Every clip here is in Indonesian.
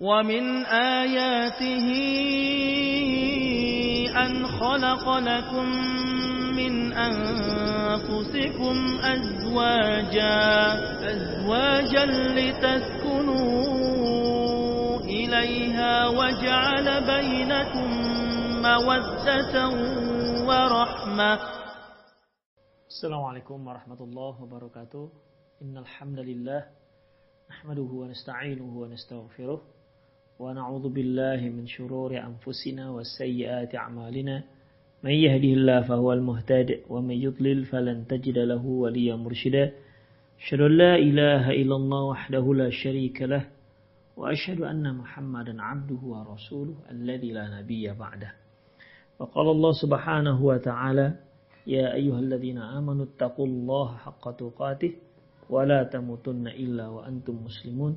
ومن آياته أن خلق لكم من أنفسكم أزواجا أزواجا لتسكنوا إليها وجعل بينكم مودة ورحمة. السلام عليكم ورحمة الله وبركاته. إن الحمد لله نحمده ونستعينه ونستغفره ونعوذ بالله من شرور أنفسنا وسيئات أعمالنا. من يهده الله فهو المهتد ومن يضلل فلن تجد له وليا مرشدا. أشهد أن لا إله إلا الله وحده لا شريك له وأشهد أن محمدا عبده ورسوله الذي لا نبي بعده. وقال الله سبحانه وتعالى يا أيها الذين آمنوا اتقوا الله حق تقاته ولا تموتن إلا وأنتم مسلمون.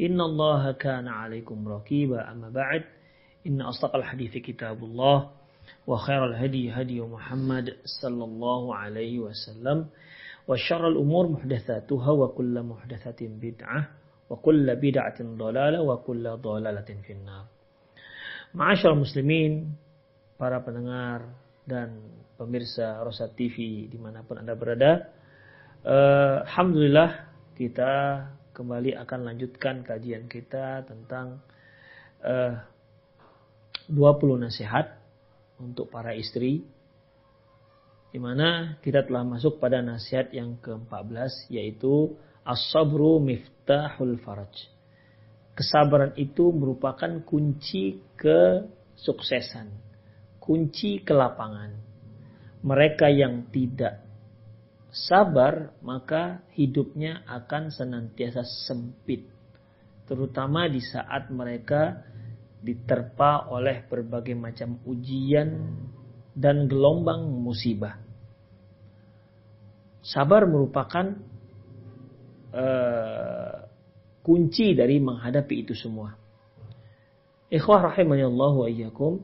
إن الله كان عليكم رقيبا أما بعد إن أصدق الحديث كتاب الله وخير الهدي هدي محمد صلى الله عليه وسلم وشر الأمور محدثاتها وكل محدثة بدعة وكل بدعة ضلالة وكل ضلالة في النار معاشر المسلمين para pendengar dan pemirsa Rosat TV dimanapun Anda berada. Uh, Alhamdulillah kita kembali akan lanjutkan kajian kita tentang uh, 20 nasihat untuk para istri di mana kita telah masuk pada nasihat yang ke-14 yaitu as-sabru miftahul faraj. Kesabaran itu merupakan kunci kesuksesan, kunci kelapangan. Mereka yang tidak sabar maka hidupnya akan senantiasa sempit. Terutama di saat mereka diterpa oleh berbagai macam ujian dan gelombang musibah. Sabar merupakan uh, kunci dari menghadapi itu semua. Ikhwah rahimahullah wa iyyakum.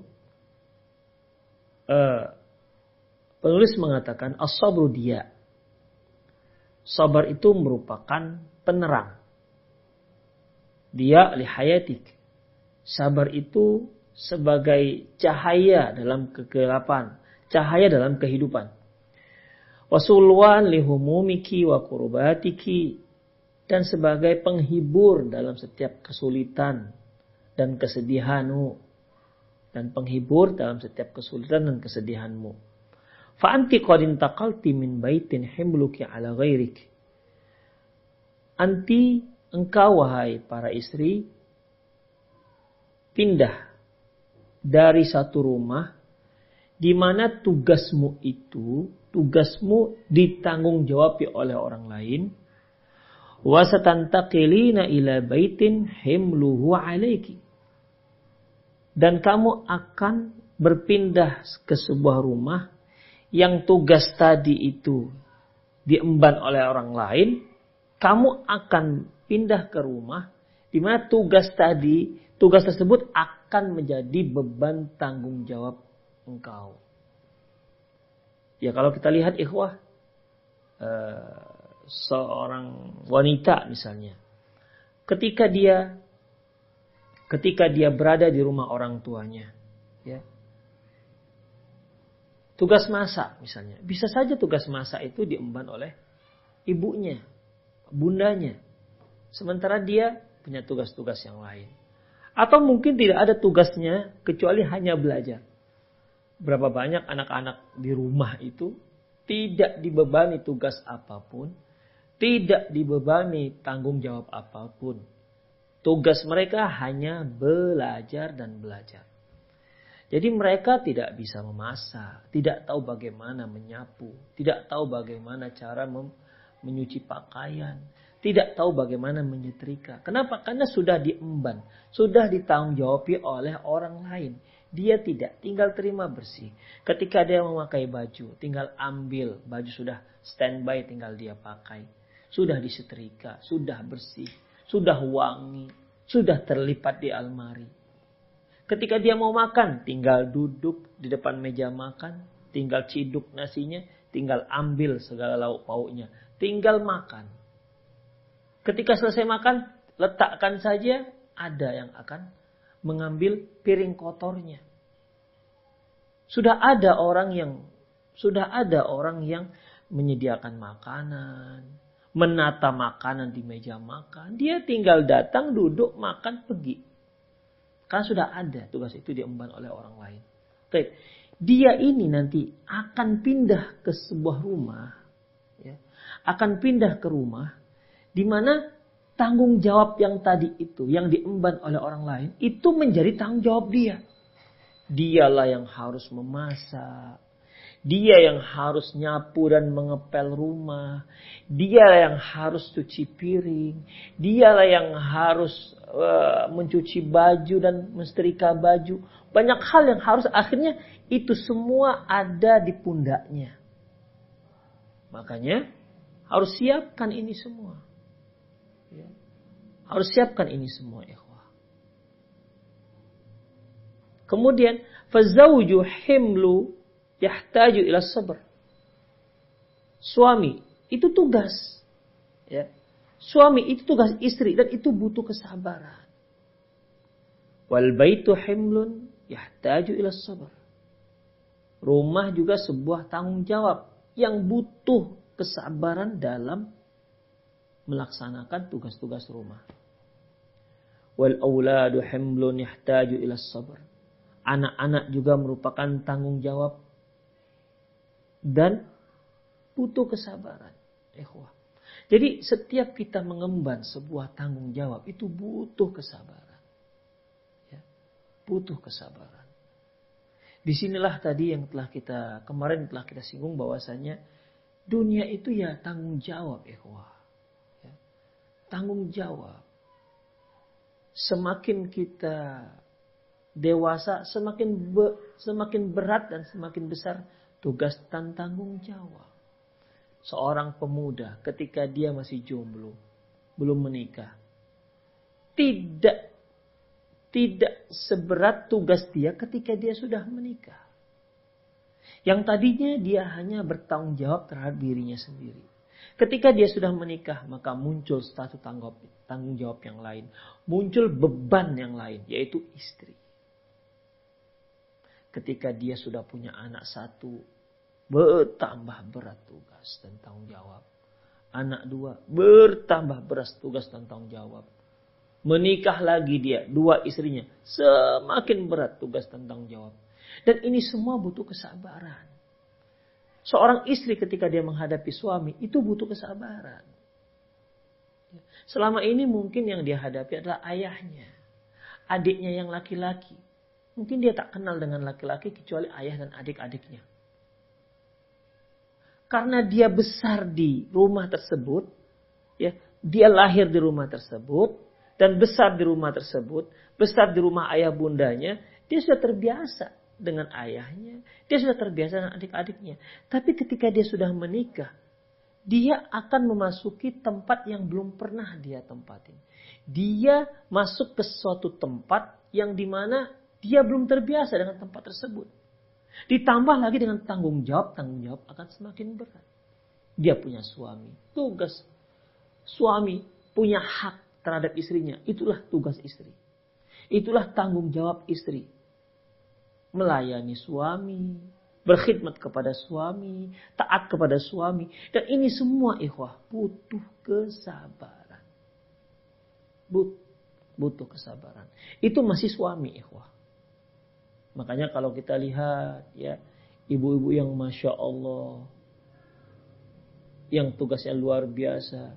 Uh, penulis mengatakan as-sabru dia. Sabar itu merupakan penerang. Dia lihayatik. Sabar itu sebagai cahaya dalam kegelapan, cahaya dalam kehidupan wasulwan lihumumiki wa kurbatiki dan sebagai penghibur dalam setiap kesulitan dan kesedihanmu dan penghibur dalam setiap kesulitan dan kesedihanmu. Fa anti qad intaqalti min baitin himluki ala ghairik. Anti engkau wahai para istri pindah dari satu rumah di mana tugasmu itu, tugasmu ditanggung jawab oleh orang lain. Wasatantaqilina ila baitin himluhu alaiki. Dan kamu akan berpindah ke sebuah rumah yang tugas tadi itu diemban oleh orang lain, kamu akan pindah ke rumah di mana tugas tadi, tugas tersebut akan menjadi beban tanggung jawab engkau. Ya kalau kita lihat ikhwah, uh, seorang wanita misalnya, ketika dia ketika dia berada di rumah orang tuanya, ya, tugas masak misalnya, bisa saja tugas masak itu diemban oleh ibunya, bundanya, sementara dia punya tugas-tugas yang lain. Atau mungkin tidak ada tugasnya kecuali hanya belajar berapa banyak anak-anak di rumah itu tidak dibebani tugas apa pun, tidak dibebani tanggung jawab apa pun. Tugas mereka hanya belajar dan belajar. Jadi mereka tidak bisa memasak, tidak tahu bagaimana menyapu, tidak tahu bagaimana cara menyuci pakaian, tidak tahu bagaimana menyetrika. Kenapa? Karena sudah diemban, sudah ditanggung oleh orang lain Dia tidak, tinggal terima bersih. Ketika dia memakai baju, tinggal ambil. Baju sudah standby, tinggal dia pakai. Sudah disetrika, sudah bersih, sudah wangi, sudah terlipat di almari. Ketika dia mau makan, tinggal duduk di depan meja makan, tinggal ciduk nasinya, tinggal ambil segala lauk pauknya, tinggal makan. Ketika selesai makan, letakkan saja, ada yang akan mengambil piring kotornya. Sudah ada orang yang sudah ada orang yang menyediakan makanan, menata makanan di meja makan. Dia tinggal datang, duduk, makan, pergi. Karena sudah ada tugas itu diemban oleh orang lain. Oke. Dia ini nanti akan pindah ke sebuah rumah, ya, akan pindah ke rumah di mana tanggung jawab yang tadi itu, yang diemban oleh orang lain, itu menjadi tanggung jawab dia. Dialah yang harus memasak. Dia yang harus nyapu dan mengepel rumah. Dialah yang harus cuci piring. Dialah yang harus uh, mencuci baju dan mensetrika baju. Banyak hal yang harus akhirnya itu semua ada di pundaknya. Makanya harus siapkan ini semua. Ya. Harus siapkan ini semua ikhwah. Kemudian fazauju himlu yahtaju ila sabr. Suami itu tugas. Suami itu tugas istri dan itu butuh kesabaran. Wal baitu himlun yahtaju ila sabr. Rumah juga sebuah tanggung jawab yang butuh kesabaran dalam melaksanakan tugas-tugas rumah. Wal auladu himlun yahtaju ila sabr. Anak-anak juga merupakan tanggung jawab dan butuh kesabaran. Ikhwah. Jadi setiap kita mengemban sebuah tanggung jawab itu butuh kesabaran. Ya, butuh kesabaran. Di sinilah tadi yang telah kita kemarin telah kita singgung bahwasanya dunia itu ya tanggung jawab ikhwah tanggung jawab. Semakin kita dewasa, semakin be, semakin berat dan semakin besar tugas dan tanggung jawab. Seorang pemuda ketika dia masih jomblo, belum menikah, tidak tidak seberat tugas dia ketika dia sudah menikah. Yang tadinya dia hanya bertanggung jawab terhadap dirinya sendiri. Ketika dia sudah menikah, maka muncul status tanggung, jawab yang lain. Muncul beban yang lain, yaitu istri. Ketika dia sudah punya anak satu, bertambah berat tugas dan tanggung jawab. Anak dua, bertambah berat tugas dan tanggung jawab. Menikah lagi dia, dua istrinya, semakin berat tugas dan tanggung jawab. Dan ini semua butuh kesabaran. Seorang istri ketika dia menghadapi suami itu butuh kesabaran. Selama ini mungkin yang dia hadapi adalah ayahnya. Adiknya yang laki-laki. Mungkin dia tak kenal dengan laki-laki kecuali ayah dan adik-adiknya. Karena dia besar di rumah tersebut, ya, dia lahir di rumah tersebut dan besar di rumah tersebut, besar di rumah ayah bundanya, dia sudah terbiasa dengan ayahnya, dia sudah terbiasa dengan adik-adiknya. Tapi ketika dia sudah menikah, dia akan memasuki tempat yang belum pernah dia tempatin. Dia masuk ke suatu tempat yang di mana dia belum terbiasa dengan tempat tersebut. Ditambah lagi dengan tanggung jawab, tanggung jawab akan semakin berat. Dia punya suami, tugas suami punya hak terhadap istrinya. Itulah tugas istri. Itulah tanggung jawab istri melayani suami, berkhidmat kepada suami, taat kepada suami. Dan ini semua ikhwah butuh kesabaran. But, butuh kesabaran. Itu masih suami ikhwah. Makanya kalau kita lihat ya ibu-ibu yang masya Allah yang tugasnya luar biasa.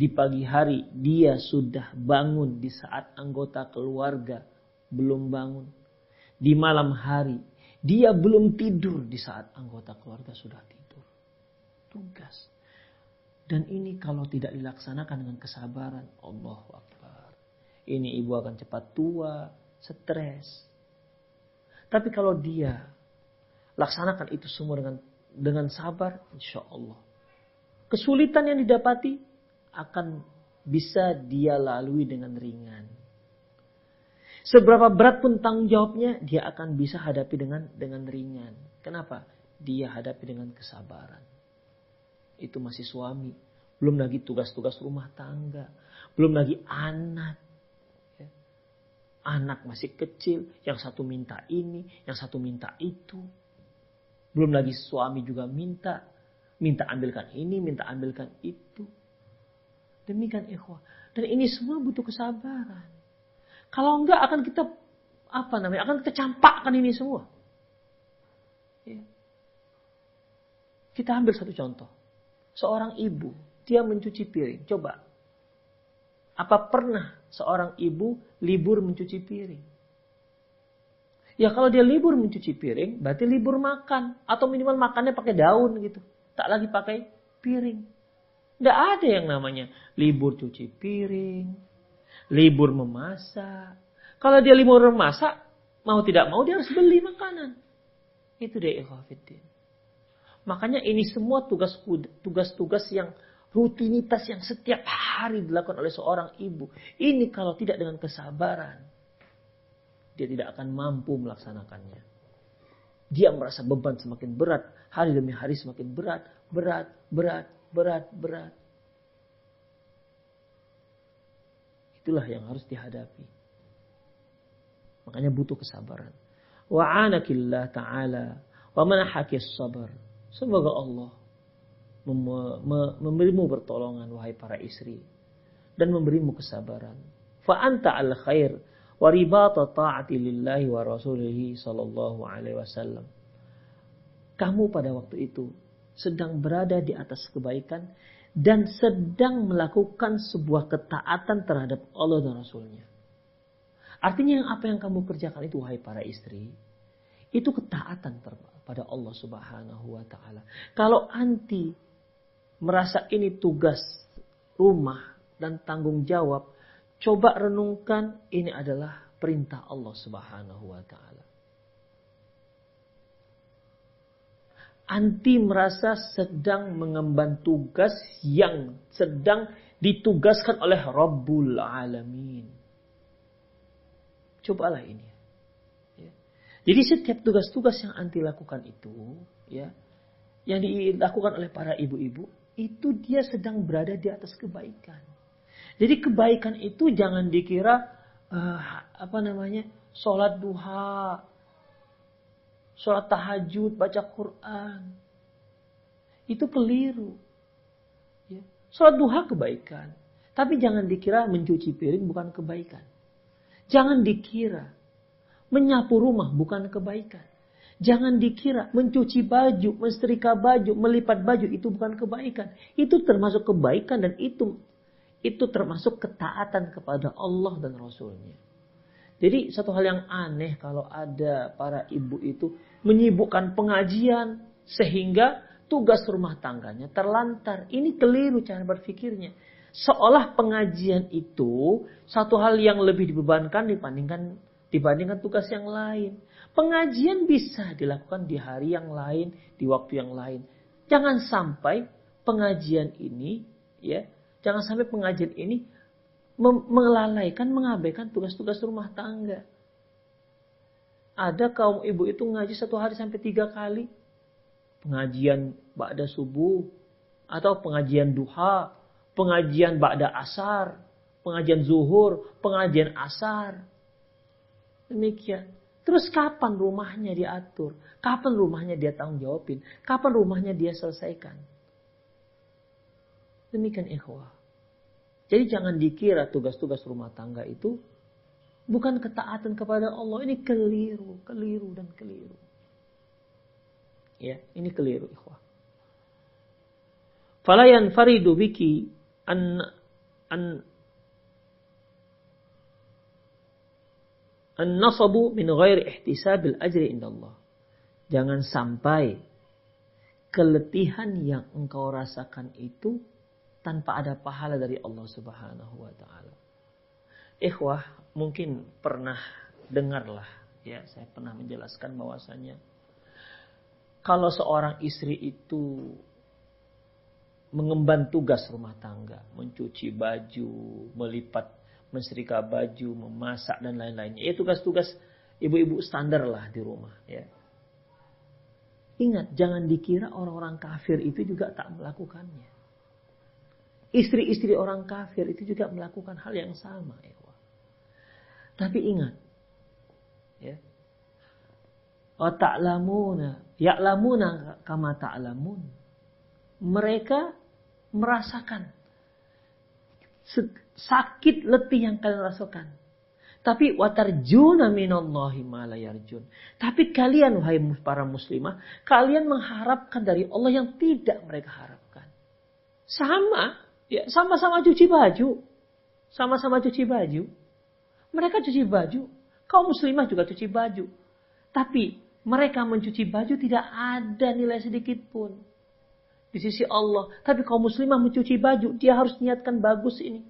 Di pagi hari dia sudah bangun di saat anggota keluarga belum bangun. Di malam hari, dia belum tidur di saat anggota keluarga sudah tidur. Tugas. Dan ini kalau tidak dilaksanakan dengan kesabaran, Allah Akbar. Ini ibu akan cepat tua, stres. Tapi kalau dia laksanakan itu semua dengan dengan sabar, insya Allah. Kesulitan yang didapati akan bisa dia lalui dengan ringan. Seberapa berat pun tanggung jawabnya, dia akan bisa hadapi dengan dengan ringan. Kenapa? Dia hadapi dengan kesabaran. Itu masih suami. Belum lagi tugas-tugas rumah tangga. Belum lagi anak. Anak masih kecil. Yang satu minta ini, yang satu minta itu. Belum lagi suami juga minta. Minta ambilkan ini, minta ambilkan itu. Demikian ikhwah. Dan ini semua butuh kesabaran. Kalau enggak akan kita apa namanya? Akan kita campakkan ini semua. Ya. Kita ambil satu contoh. Seorang ibu, dia mencuci piring. Coba. Apa pernah seorang ibu libur mencuci piring? Ya kalau dia libur mencuci piring, berarti libur makan. Atau minimal makannya pakai daun gitu. Tak lagi pakai piring. Tidak ada yang namanya libur cuci piring, libur memasak. Kalau dia libur memasak, mau tidak mau dia harus beli makanan. Itu dia ikhwafiddin. Makanya ini semua tugas-tugas yang rutinitas yang setiap hari dilakukan oleh seorang ibu. Ini kalau tidak dengan kesabaran, dia tidak akan mampu melaksanakannya. Dia merasa beban semakin berat, hari demi hari semakin berat, berat, berat, berat, berat. Itulah yang harus dihadapi. Makanya butuh kesabaran. Wa ta'ala wa manahakis sabar. Semoga Allah memberimu pertolongan wahai para istri dan memberimu kesabaran. Fa anta al khair wa ribata ta'ati lillahi wa rasulihi sallallahu alaihi wasallam. Kamu pada waktu itu sedang berada di atas kebaikan dan sedang melakukan sebuah ketaatan terhadap Allah dan Rasulnya. Artinya yang apa yang kamu kerjakan itu wahai para istri, itu ketaatan pada Allah subhanahu wa ta'ala. Kalau anti merasa ini tugas rumah dan tanggung jawab, coba renungkan ini adalah perintah Allah subhanahu wa ta'ala. anti merasa sedang mengemban tugas yang sedang ditugaskan oleh Rabbul Alamin. Cobalah ini. Ya. Jadi setiap tugas-tugas yang anti lakukan itu, ya, yang dilakukan oleh para ibu-ibu, itu dia sedang berada di atas kebaikan. Jadi kebaikan itu jangan dikira uh, apa namanya sholat duha, sholat tahajud, baca Quran. Itu keliru. Ya. Sholat duha kebaikan. Tapi jangan dikira mencuci piring bukan kebaikan. Jangan dikira menyapu rumah bukan kebaikan. Jangan dikira mencuci baju, mensetrika baju, melipat baju itu bukan kebaikan. Itu termasuk kebaikan dan itu itu termasuk ketaatan kepada Allah dan Rasulnya. Jadi satu hal yang aneh kalau ada para ibu itu menyibukkan pengajian sehingga tugas rumah tangganya terlantar. Ini keliru cara berpikirnya. Seolah pengajian itu satu hal yang lebih dibebankan dibandingkan dibandingkan tugas yang lain. Pengajian bisa dilakukan di hari yang lain, di waktu yang lain. Jangan sampai pengajian ini ya, jangan sampai pengajian ini melalaikan, mengabaikan tugas-tugas rumah tangga. Ada kaum ibu itu ngaji satu hari sampai tiga kali. Pengajian ba'da subuh. Atau pengajian duha. Pengajian ba'da asar. Pengajian zuhur. Pengajian asar. Demikian. Terus kapan rumahnya diatur? Kapan rumahnya dia tanggung jawabin? Kapan rumahnya dia selesaikan? Demikian ikhwah. Jadi jangan dikira tugas-tugas rumah tangga itu bukan ketaatan kepada Allah. Ini keliru, keliru dan keliru. Ya, ini keliru ikhwah. Falayan faridu biki an an an nasabu min ghairi ihtisabil ajri indallah. Jangan sampai keletihan yang engkau rasakan itu tanpa ada pahala dari Allah Subhanahu wa taala. Ikhwah, mungkin pernah dengarlah ya saya pernah menjelaskan bahwasanya kalau seorang istri itu mengemban tugas rumah tangga, mencuci baju, melipat, menserika baju, memasak dan lain-lainnya. Ya tugas-tugas ibu-ibu standar lah di rumah ya. Ingat, jangan dikira orang-orang kafir itu juga tak melakukannya. Istri-istri orang kafir itu juga melakukan hal yang sama. Ya. Tapi ingat, ya. Ta'lamuna, ya'lamuna kama ta'lamun. Mereka merasakan sakit letih yang kalian rasakan. Tapi watarjuna minallahi ma yarjun. Tapi kalian wahai para muslimah, kalian mengharapkan dari Allah yang tidak mereka harapkan. Sama, ya sama-sama cuci baju. Sama-sama cuci baju. Mereka cuci baju. Kaum muslimah juga cuci baju. Tapi mereka mencuci baju tidak ada nilai sedikit pun. Di sisi Allah. Tapi kaum muslimah mencuci baju. Dia harus niatkan bagus ini.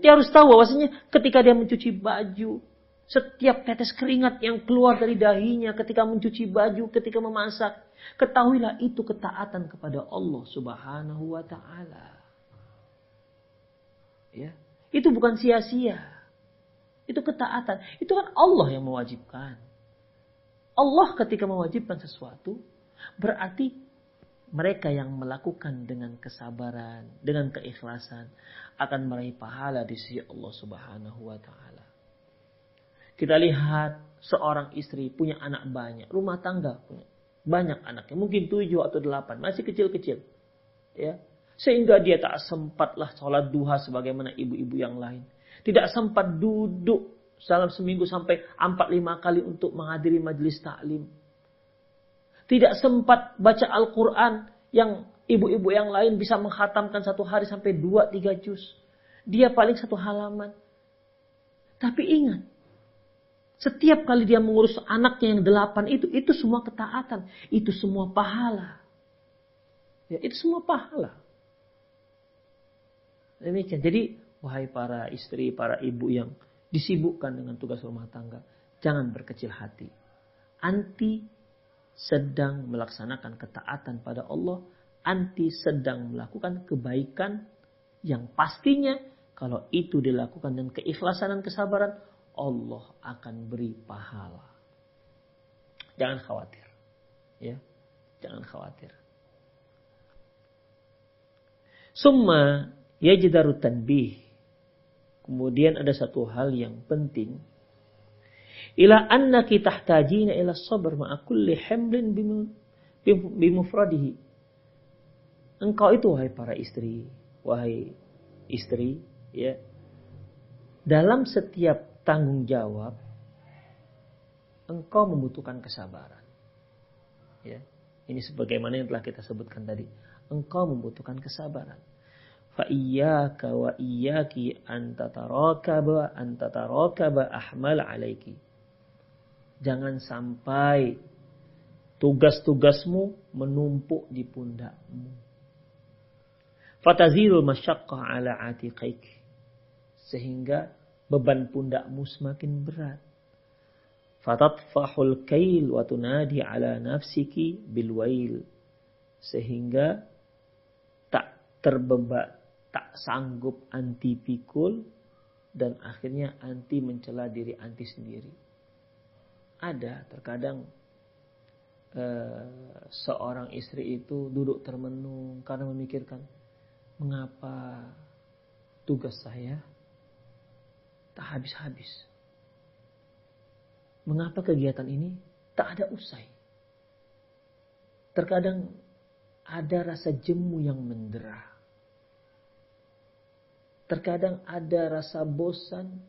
Dia harus tahu bahwasanya ketika dia mencuci baju, setiap tetes keringat yang keluar dari dahinya ketika mencuci baju, ketika memasak, ketahuilah itu ketaatan kepada Allah Subhanahu wa taala. Ya. Itu bukan sia-sia. Itu ketaatan. Itu kan Allah yang mewajibkan. Allah ketika mewajibkan sesuatu, berarti mereka yang melakukan dengan kesabaran, dengan keikhlasan akan meraih pahala di sisi Allah Subhanahu wa taala. Kita lihat seorang istri punya anak banyak, rumah tangga punya banyak anaknya, mungkin tujuh atau delapan, masih kecil-kecil. Ya. Sehingga dia tak sempatlah sholat duha sebagaimana ibu-ibu yang lain. Tidak sempat duduk dalam seminggu sampai empat lima kali untuk menghadiri majelis taklim tidak sempat baca Al-Quran yang ibu-ibu yang lain bisa menghatamkan satu hari sampai dua tiga juz. Dia paling satu halaman. Tapi ingat, setiap kali dia mengurus anaknya yang delapan itu, itu semua ketaatan. Itu semua pahala. Ya, itu semua pahala. Demikian. Jadi, wahai para istri, para ibu yang disibukkan dengan tugas rumah tangga, jangan berkecil hati. Anti sedang melaksanakan ketaatan pada Allah, anti sedang melakukan kebaikan yang pastinya kalau itu dilakukan dengan keikhlasan dan kesabaran, Allah akan beri pahala. Jangan khawatir. Ya, jangan khawatir. Summa yajdaru tanbih. Kemudian ada satu hal yang penting ila annaki tahtajina ila sabr ma'a kulli hamlin bimufradihi. Engkau itu wahai para istri, wahai istri, ya. Dalam setiap tanggung jawab engkau membutuhkan kesabaran. Ya. Ini sebagaimana yang telah kita sebutkan tadi. Engkau membutuhkan kesabaran. Fa iyyaka wa iyyaki an tatarakaba an tatarakaba ahmal alaiki Jangan sampai tugas-tugasmu menumpuk di pundakmu. Fatazilul masyaqqa ala atiqaik. Sehingga beban pundakmu semakin berat. Fatatfahul kail wa tunadi ala nafsiki bilwail. Sehingga tak terbebak, tak sanggup anti pikul dan akhirnya anti mencela diri anti sendiri ada terkadang uh, seorang istri itu duduk termenung karena memikirkan mengapa tugas saya tak habis-habis. Mengapa kegiatan ini tak ada usai? Terkadang ada rasa jemu yang mendera. Terkadang ada rasa bosan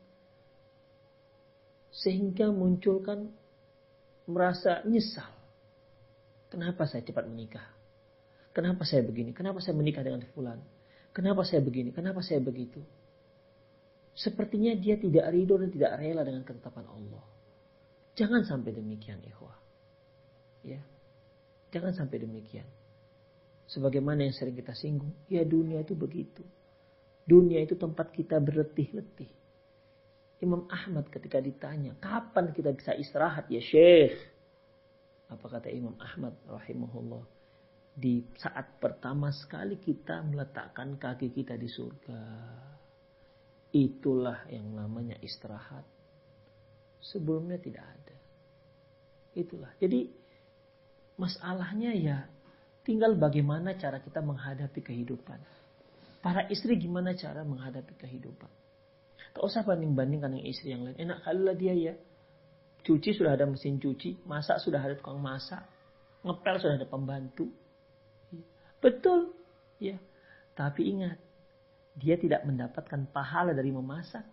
sehingga munculkan merasa nyesal. Kenapa saya cepat menikah? Kenapa saya begini? Kenapa saya menikah dengan fulan? Kenapa saya begini? Kenapa saya begitu? Sepertinya dia tidak ridho dan tidak rela dengan ketetapan Allah. Jangan sampai demikian, ikhwah. Ya. Jangan sampai demikian. Sebagaimana yang sering kita singgung, ya dunia itu begitu. Dunia itu tempat kita berletih-letih. Imam Ahmad ketika ditanya, kapan kita bisa istirahat ya Syekh? Apa kata Imam Ahmad rahimahullah? Di saat pertama sekali kita meletakkan kaki kita di surga. Itulah yang namanya istirahat. Sebelumnya tidak ada. Itulah. Jadi masalahnya ya tinggal bagaimana cara kita menghadapi kehidupan. Para istri gimana cara menghadapi kehidupan. Tak usah banding-bandingkan dengan istri yang lain. Enak kali lah dia ya. Cuci sudah ada mesin cuci. Masak sudah ada tukang masak. Ngepel sudah ada pembantu. Betul. Ya. Tapi ingat. Dia tidak mendapatkan pahala dari memasak.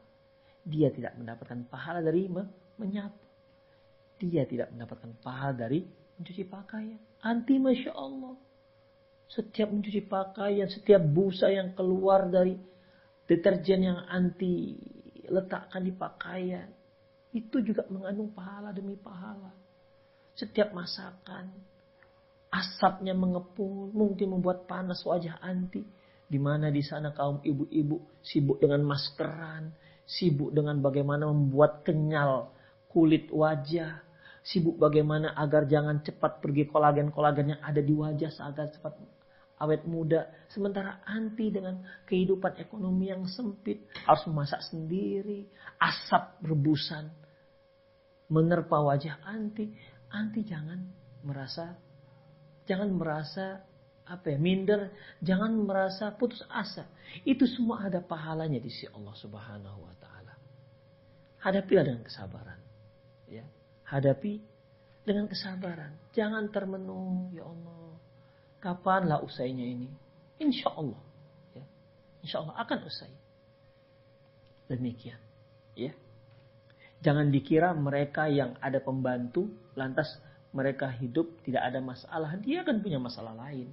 Dia tidak mendapatkan pahala dari menyapu. Dia tidak mendapatkan pahala dari mencuci pakaian. Anti Masya Allah. Setiap mencuci pakaian, setiap busa yang keluar dari deterjen yang anti letakkan di pakaian. Itu juga mengandung pahala demi pahala. Setiap masakan, asapnya mengepul, mungkin membuat panas wajah anti. Di mana di sana kaum ibu-ibu sibuk dengan maskeran, sibuk dengan bagaimana membuat kenyal kulit wajah, sibuk bagaimana agar jangan cepat pergi kolagen-kolagen yang ada di wajah agar cepat awet muda. Sementara anti dengan kehidupan ekonomi yang sempit. Harus memasak sendiri. Asap rebusan. Menerpa wajah anti. Anti jangan merasa. Jangan merasa apa ya, minder. Jangan merasa putus asa. Itu semua ada pahalanya di sisi Allah subhanahu wa ta'ala. Hadapilah dengan kesabaran. Ya. Hadapi dengan kesabaran. Jangan termenung, ya Allah Kapanlah usainya ini? Insya Allah. Ya. Insya Allah akan usai. Demikian. Ya. Jangan dikira mereka yang ada pembantu, lantas mereka hidup tidak ada masalah. Dia akan punya masalah lain.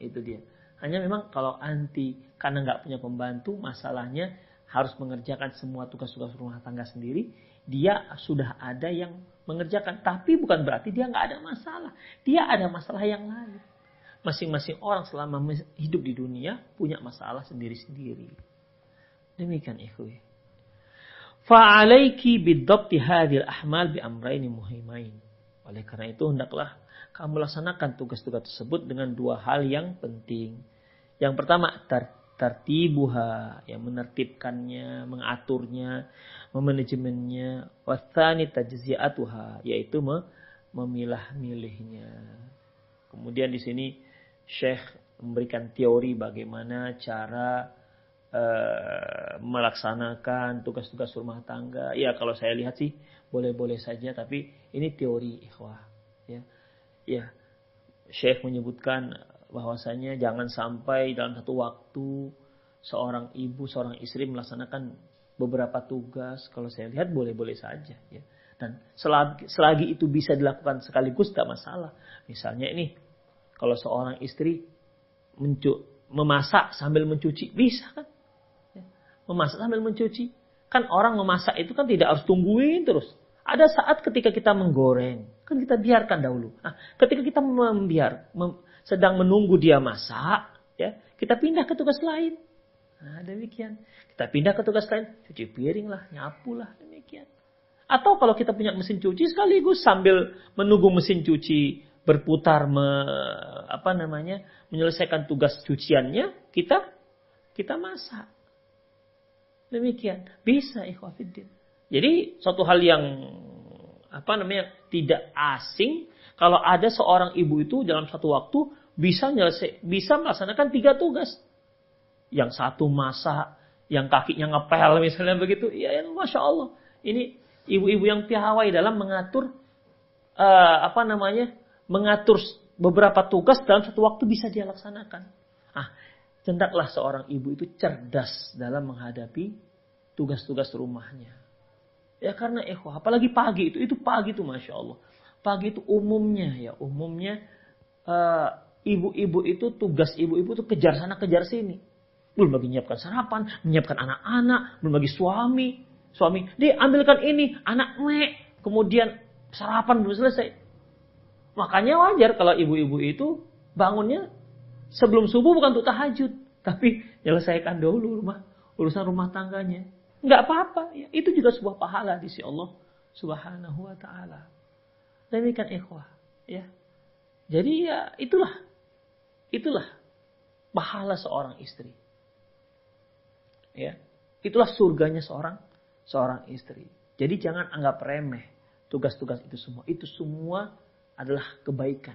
Itu dia. Hanya memang kalau anti karena nggak punya pembantu, masalahnya harus mengerjakan semua tugas-tugas rumah tangga sendiri. Dia sudah ada yang mengerjakan, tapi bukan berarti dia nggak ada masalah. Dia ada masalah yang lain masing-masing orang selama hidup di dunia punya masalah sendiri-sendiri. Demikian ikhwi. Fa'alaiki bidabti hadil ahmal bi amraini muhimain. Oleh karena itu hendaklah kamu laksanakan tugas-tugas tersebut dengan dua hal yang penting. Yang pertama tar tartibuha yang menertibkannya, mengaturnya, memanajemennya. Wathani tajziatuha yaitu memilah-milihnya. Kemudian di sini Syekh memberikan teori bagaimana cara uh, melaksanakan tugas-tugas rumah tangga. Ya kalau saya lihat sih boleh-boleh saja, tapi ini teori ikhwah. Ya, ya Syekh menyebutkan bahwasanya jangan sampai dalam satu waktu seorang ibu, seorang istri melaksanakan beberapa tugas. Kalau saya lihat boleh-boleh saja. Ya. Dan selagi, selagi itu bisa dilakukan sekaligus tidak masalah. Misalnya ini kalau seorang istri memasak sambil mencuci, bisa kan? Ya. Memasak sambil mencuci. Kan orang memasak itu kan tidak harus tungguin terus. Ada saat ketika kita menggoreng, kan kita biarkan dahulu. Nah, ketika kita membiar, mem, sedang menunggu dia masak, ya, kita pindah ke tugas lain. Nah, demikian. Kita pindah ke tugas lain, cuci piring lah, nyapu lah, demikian. Atau kalau kita punya mesin cuci sekaligus sambil menunggu mesin cuci berputar me, apa namanya menyelesaikan tugas cuciannya kita kita masak. Demikian. Bisa ikhwafidin jadi suatu hal yang apa namanya tidak asing kalau ada seorang ibu itu dalam satu waktu bisa nyelesai, bisa melaksanakan tiga tugas. Yang satu masak yang kakinya ngepel misalnya begitu. Ya, ya masya Allah. Ini ibu-ibu yang piawai dalam mengatur uh, apa namanya mengatur beberapa tugas dalam satu waktu bisa dia laksanakan. Ah, hendaklah seorang ibu itu cerdas dalam menghadapi tugas-tugas rumahnya. Ya karena ikhwah, apalagi pagi itu, itu pagi itu masya Allah. Pagi itu umumnya ya, umumnya eh, ibu-ibu uh, itu tugas ibu-ibu itu kejar sana kejar sini. Belum lagi menyiapkan sarapan, menyiapkan anak-anak, belum lagi suami. Suami, dia ambilkan ini, anak me. Kemudian sarapan belum selesai. Makanya wajar kalau ibu-ibu itu bangunnya sebelum subuh bukan untuk tahajud, tapi menyelesaikan dulu rumah urusan rumah tangganya. Nggak apa-apa. Ya, itu juga sebuah pahala di sisi Allah subhanahu wa ta'ala. Demikian ikhwah. Ya. Jadi ya itulah. Itulah pahala seorang istri. Ya. Itulah surganya seorang seorang istri. Jadi jangan anggap remeh tugas-tugas itu semua. Itu semua adalah kebaikan.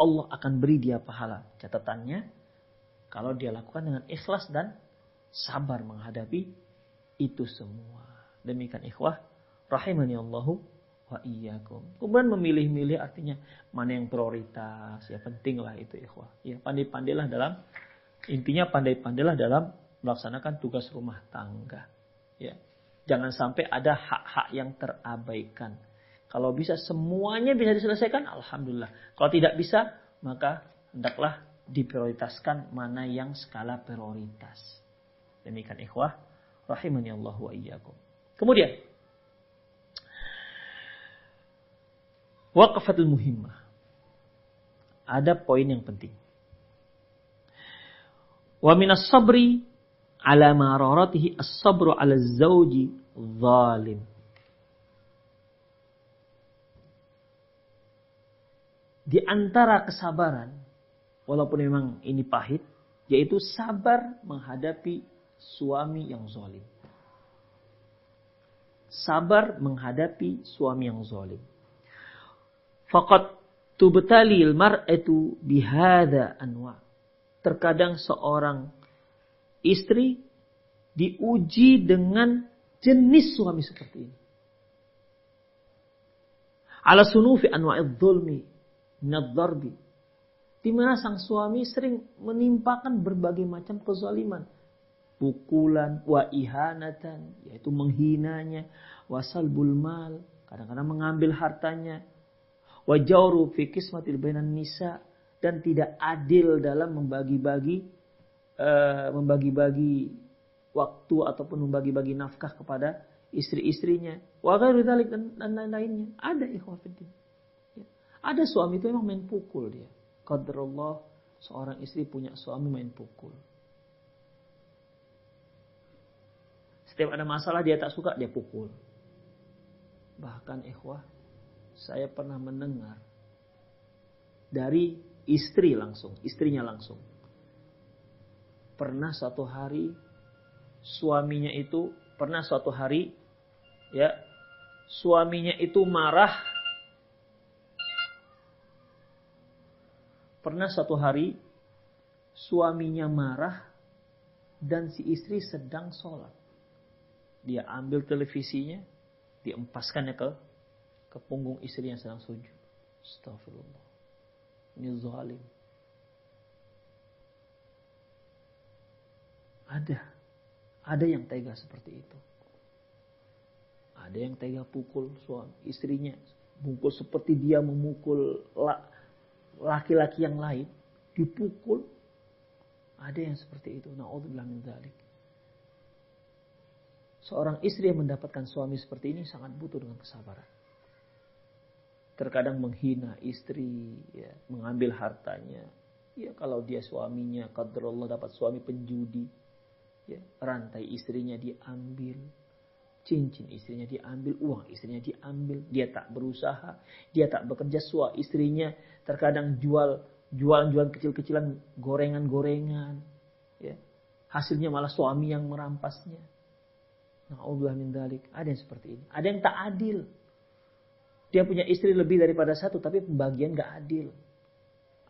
Allah akan beri dia pahala. Catatannya, kalau dia lakukan dengan ikhlas dan sabar menghadapi itu semua. Demikian ikhwah, rahimani Allahu wa iyyakum. Kemudian memilih-milih artinya mana yang prioritas, ya penting lah itu ikhwah. Ya pandai-pandailah dalam intinya pandai-pandailah dalam melaksanakan tugas rumah tangga. Ya. Jangan sampai ada hak-hak yang terabaikan. Kalau bisa semuanya bisa diselesaikan, alhamdulillah. Kalau tidak bisa, maka hendaklah diprioritaskan mana yang skala prioritas. Demikian ikhwah, rahimani Allah wa iyyakum. Kemudian, waqfatul muhimmah. Ada poin yang penting. Wa minas sabri ala mararatihi as-sabru ala zawji zalim. Di antara kesabaran, walaupun memang ini pahit, yaitu sabar menghadapi suami yang zalim. Sabar menghadapi suami yang zalim. Fakat tubtalil mar'atu bihada anwa. Terkadang seorang istri diuji dengan jenis suami seperti ini. Ala sunufi anwa'id minadz Di mana sang suami sering menimpakan berbagai macam kezaliman. Pukulan, wa ihanatan, yaitu menghinanya, wasalbul mal, kadang-kadang mengambil hartanya, wa jawru fi kismatil bainan nisa dan tidak adil dalam membagi-bagi uh, membagi-bagi waktu ataupun membagi-bagi nafkah kepada istri-istrinya. Wa dan lain-lainnya. Ada ikhwatiddin. Ya. Ada suami itu memang main pukul dia. Qadarullah seorang istri punya suami main pukul. Setiap ada masalah dia tak suka dia pukul. Bahkan ikhwah, saya pernah mendengar dari istri langsung, istrinya langsung. Pernah satu hari suaminya itu pernah suatu hari ya suaminya itu marah pernah suatu hari suaminya marah dan si istri sedang sholat. Dia ambil televisinya diempaskannya ke ke punggung istri yang sedang sujud. Astagfirullah ini zalim. Ada. Ada yang tega seperti itu. Ada yang tega pukul suami istrinya, pukul seperti dia memukul laki-laki yang lain, dipukul. Ada yang seperti itu. Nauzubillah min dzalik. Seorang istri yang mendapatkan suami seperti ini sangat butuh dengan kesabaran. Terkadang menghina istri, ya, mengambil hartanya. Ya kalau dia suaminya, Allah dapat suami penjudi, ya, rantai istrinya diambil, cincin istrinya diambil, uang istrinya diambil, dia tak berusaha, dia tak bekerja suami istrinya terkadang jual jualan-jualan kecil-kecilan gorengan-gorengan, ya. Hasilnya malah suami yang merampasnya. Nah, min dalik. Ada yang seperti ini. Ada yang tak adil. Dia punya istri lebih daripada satu, tapi pembagian gak adil.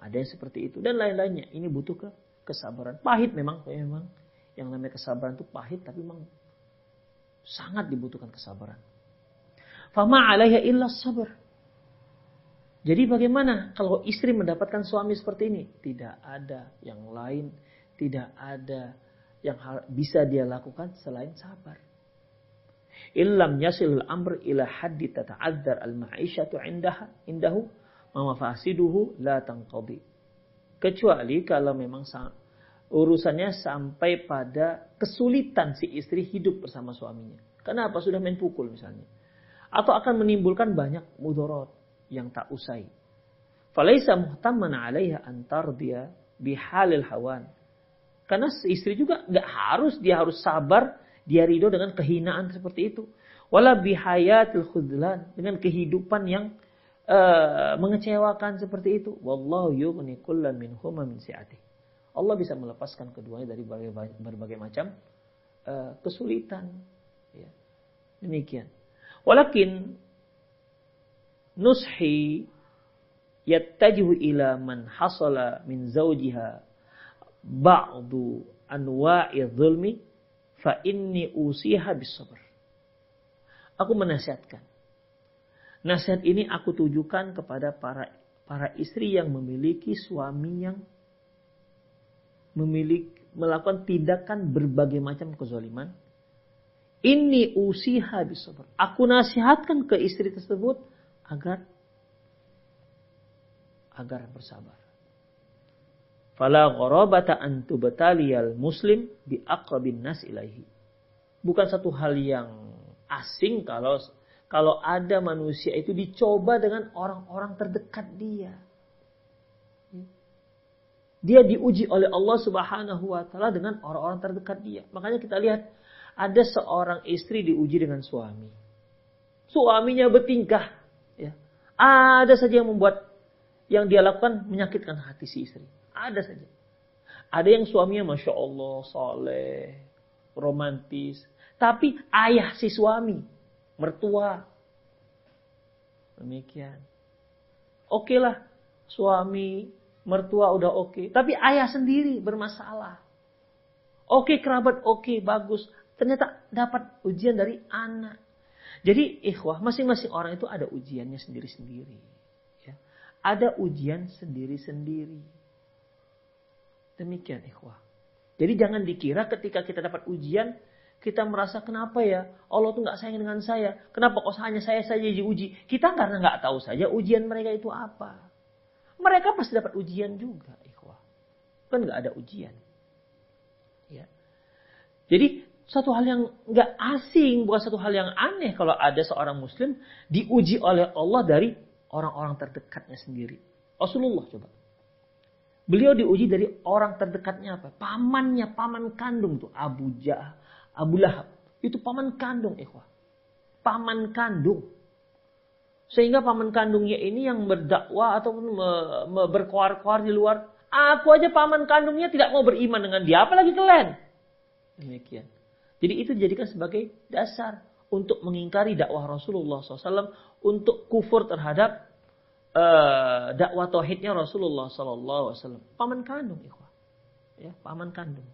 Ada yang seperti itu dan lain-lainnya. Ini butuh ke kesabaran. Pahit memang, memang yang namanya kesabaran itu pahit tapi memang sangat dibutuhkan kesabaran. Fama alaiha illa sabar. Jadi bagaimana kalau istri mendapatkan suami seperti ini? Tidak ada yang lain, tidak ada yang bisa dia lakukan selain sabar. Illam yasil amr ila haddi tata'adzar al-ma'ishatu indaha indahu ma mafasiduhu la tanqadi. Kecuali kalau memang urusannya sampai pada kesulitan si istri hidup bersama suaminya. Kenapa? Sudah main pukul misalnya. Atau akan menimbulkan banyak mudorot yang tak usai. Falaisa muhtamman alaiha antar dia bihalil hawan. Karena si istri juga nggak harus dia harus sabar Dia ridho dengan kehinaan seperti itu. Wala bihayatil khudlan. Dengan kehidupan yang uh, mengecewakan seperti itu. Wallahu yughni kullam minhuma min si'atih. Allah bisa melepaskan keduanya dari berbagai, berbagai macam uh, kesulitan. Ya. Demikian. Walakin nushi yattajihu ila man hasala min zawjiha ba'du anwa'i dhulmi fa inni usiha bisabr. Aku menasihatkan. Nasihat ini aku tujukan kepada para para istri yang memiliki suami yang memiliki melakukan tindakan berbagai macam kezaliman. Ini usiha bisabr. Aku nasihatkan ke istri tersebut agar agar bersabar. Fala gharabata an muslim bi aqrabin nas ilaihi. Bukan satu hal yang asing kalau kalau ada manusia itu dicoba dengan orang-orang terdekat dia. Dia diuji oleh Allah Subhanahu wa taala dengan orang-orang terdekat dia. Makanya kita lihat ada seorang istri diuji dengan suami. Suaminya bertingkah ya. Ada saja yang membuat yang dia lakukan menyakitkan hati si istri. Ada saja. Ada yang suaminya Masya Allah, soleh, romantis. Tapi ayah si suami, mertua. Demikian. Oke lah, suami, mertua udah oke. Tapi ayah sendiri bermasalah. Oke kerabat, oke bagus. Ternyata dapat ujian dari anak. Jadi ikhwah, masing-masing orang itu ada ujiannya sendiri-sendiri. Ya. Ada ujian sendiri-sendiri. Demikian ikhwah. Jadi jangan dikira ketika kita dapat ujian, kita merasa kenapa ya Allah tuh nggak sayang dengan saya. Kenapa kok hanya saya saja diuji? Kita karena nggak tahu saja ujian mereka itu apa. Mereka pasti dapat ujian juga, ikhwah. Kan nggak ada ujian. Ya. Jadi satu hal yang nggak asing, bukan satu hal yang aneh kalau ada seorang muslim diuji oleh Allah dari orang-orang terdekatnya sendiri. Rasulullah coba. Beliau diuji dari orang terdekatnya apa? Pamannya, paman kandung tuh Abu Jah, Abu Lahab. Itu paman kandung, ikhwah. Paman kandung. Sehingga paman kandungnya ini yang berdakwah atau berkoar-koar di luar. Aku aja paman kandungnya tidak mau beriman dengan dia, apalagi kalian. Demikian. Jadi itu dijadikan sebagai dasar untuk mengingkari dakwah Rasulullah SAW untuk kufur terhadap uh, dakwah tauhidnya Rasulullah Wasallam. Paman kandung, ikhwah. Ya, paman kandung.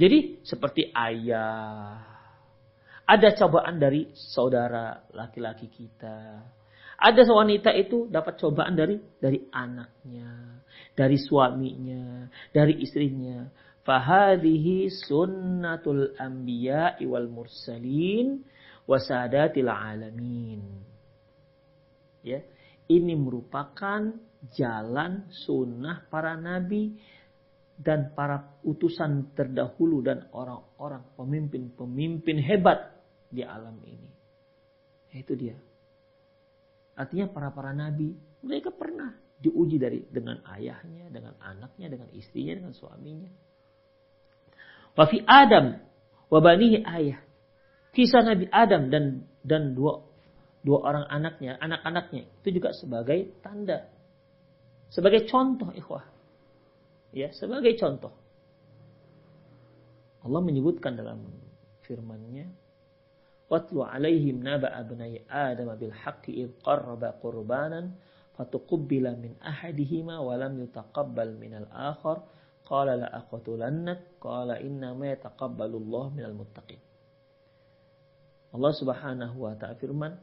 Jadi seperti ayah, ada cobaan dari saudara laki-laki kita. Ada wanita itu dapat cobaan dari dari anaknya, dari suaminya, dari istrinya. Fahadihi sunnatul anbiya wal mursalin wasadatil alamin. Ya, ini merupakan jalan sunnah para nabi dan para utusan terdahulu dan orang-orang pemimpin-pemimpin hebat di alam ini. Itu dia. Artinya para para nabi mereka pernah diuji dari dengan ayahnya, dengan anaknya, dengan istrinya, dengan suaminya. Wafi Adam wabanihi ayah. Kisah Nabi Adam dan dan dua dua orang anaknya, anak-anaknya itu juga sebagai tanda, sebagai contoh ikhwah. Ya, sebagai contoh. Allah menyebutkan dalam firman-Nya, "Watlu 'alaihim naba abnai Adam bil haqqi id qarraba qurbanan min ahadihima wa lam yutaqabbal min al-akhar qala la aqtulannak qala inna ma muttaqin." Allah Subhanahu wa taala firman,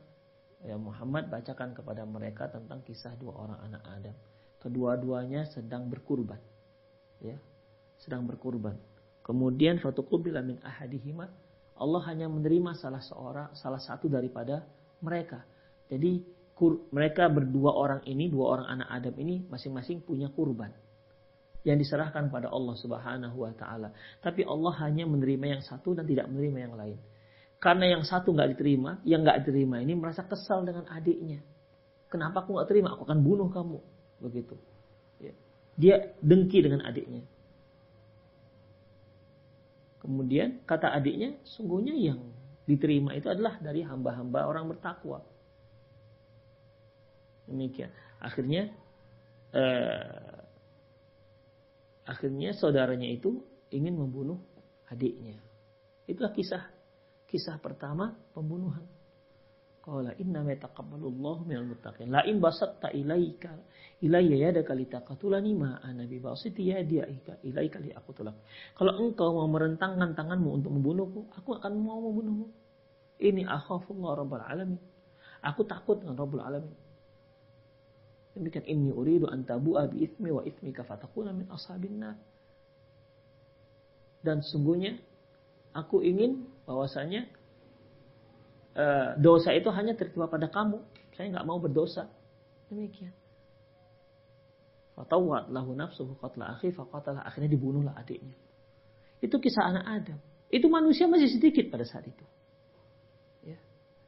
ya Muhammad bacakan kepada mereka tentang kisah dua orang anak Adam. Kedua-duanya sedang berkurban. Ya, sedang berkurban. Kemudian fatuqubila min ahadihima Allah hanya menerima salah seorang salah satu daripada mereka. Jadi kur, mereka berdua orang ini, dua orang anak Adam ini masing-masing punya kurban yang diserahkan pada Allah Subhanahu wa taala. Tapi Allah hanya menerima yang satu dan tidak menerima yang lain. Karena yang satu nggak diterima, yang nggak diterima ini merasa kesal dengan adiknya. Kenapa aku nggak terima? Aku akan bunuh kamu. Begitu. Ya. Dia dengki dengan adiknya. Kemudian kata adiknya, sungguhnya yang diterima itu adalah dari hamba-hamba orang bertakwa. Demikian. Akhirnya eh, akhirnya saudaranya itu ingin membunuh adiknya. Itulah kisah kisah pertama pembunuhan. Qala inna ma taqabbalullahu minal muttaqin. La in basatta ilaika ilayya yadaka litaqatulani ma ana bi basiti yadika ilaika li aqtulak. Kalau engkau mau merentangkan tanganmu untuk membunuhku, aku akan mau membunuhmu. Ini akhafullah rabbal alamin. Aku takut dengan rabbul alamin. Demikian inni uridu an tabu'a bi ithmi wa ithmika fatakuna min ashabin nar. Dan sungguhnya aku ingin bahwasanya dosa itu hanya tertimpa pada kamu. Saya nggak mau berdosa. Demikian. Fatawat lahu nafsuhu qatla akhi faqatalah. Akhirnya dibunuhlah adiknya. Itu kisah anak Adam. Itu manusia masih sedikit pada saat itu. Ya.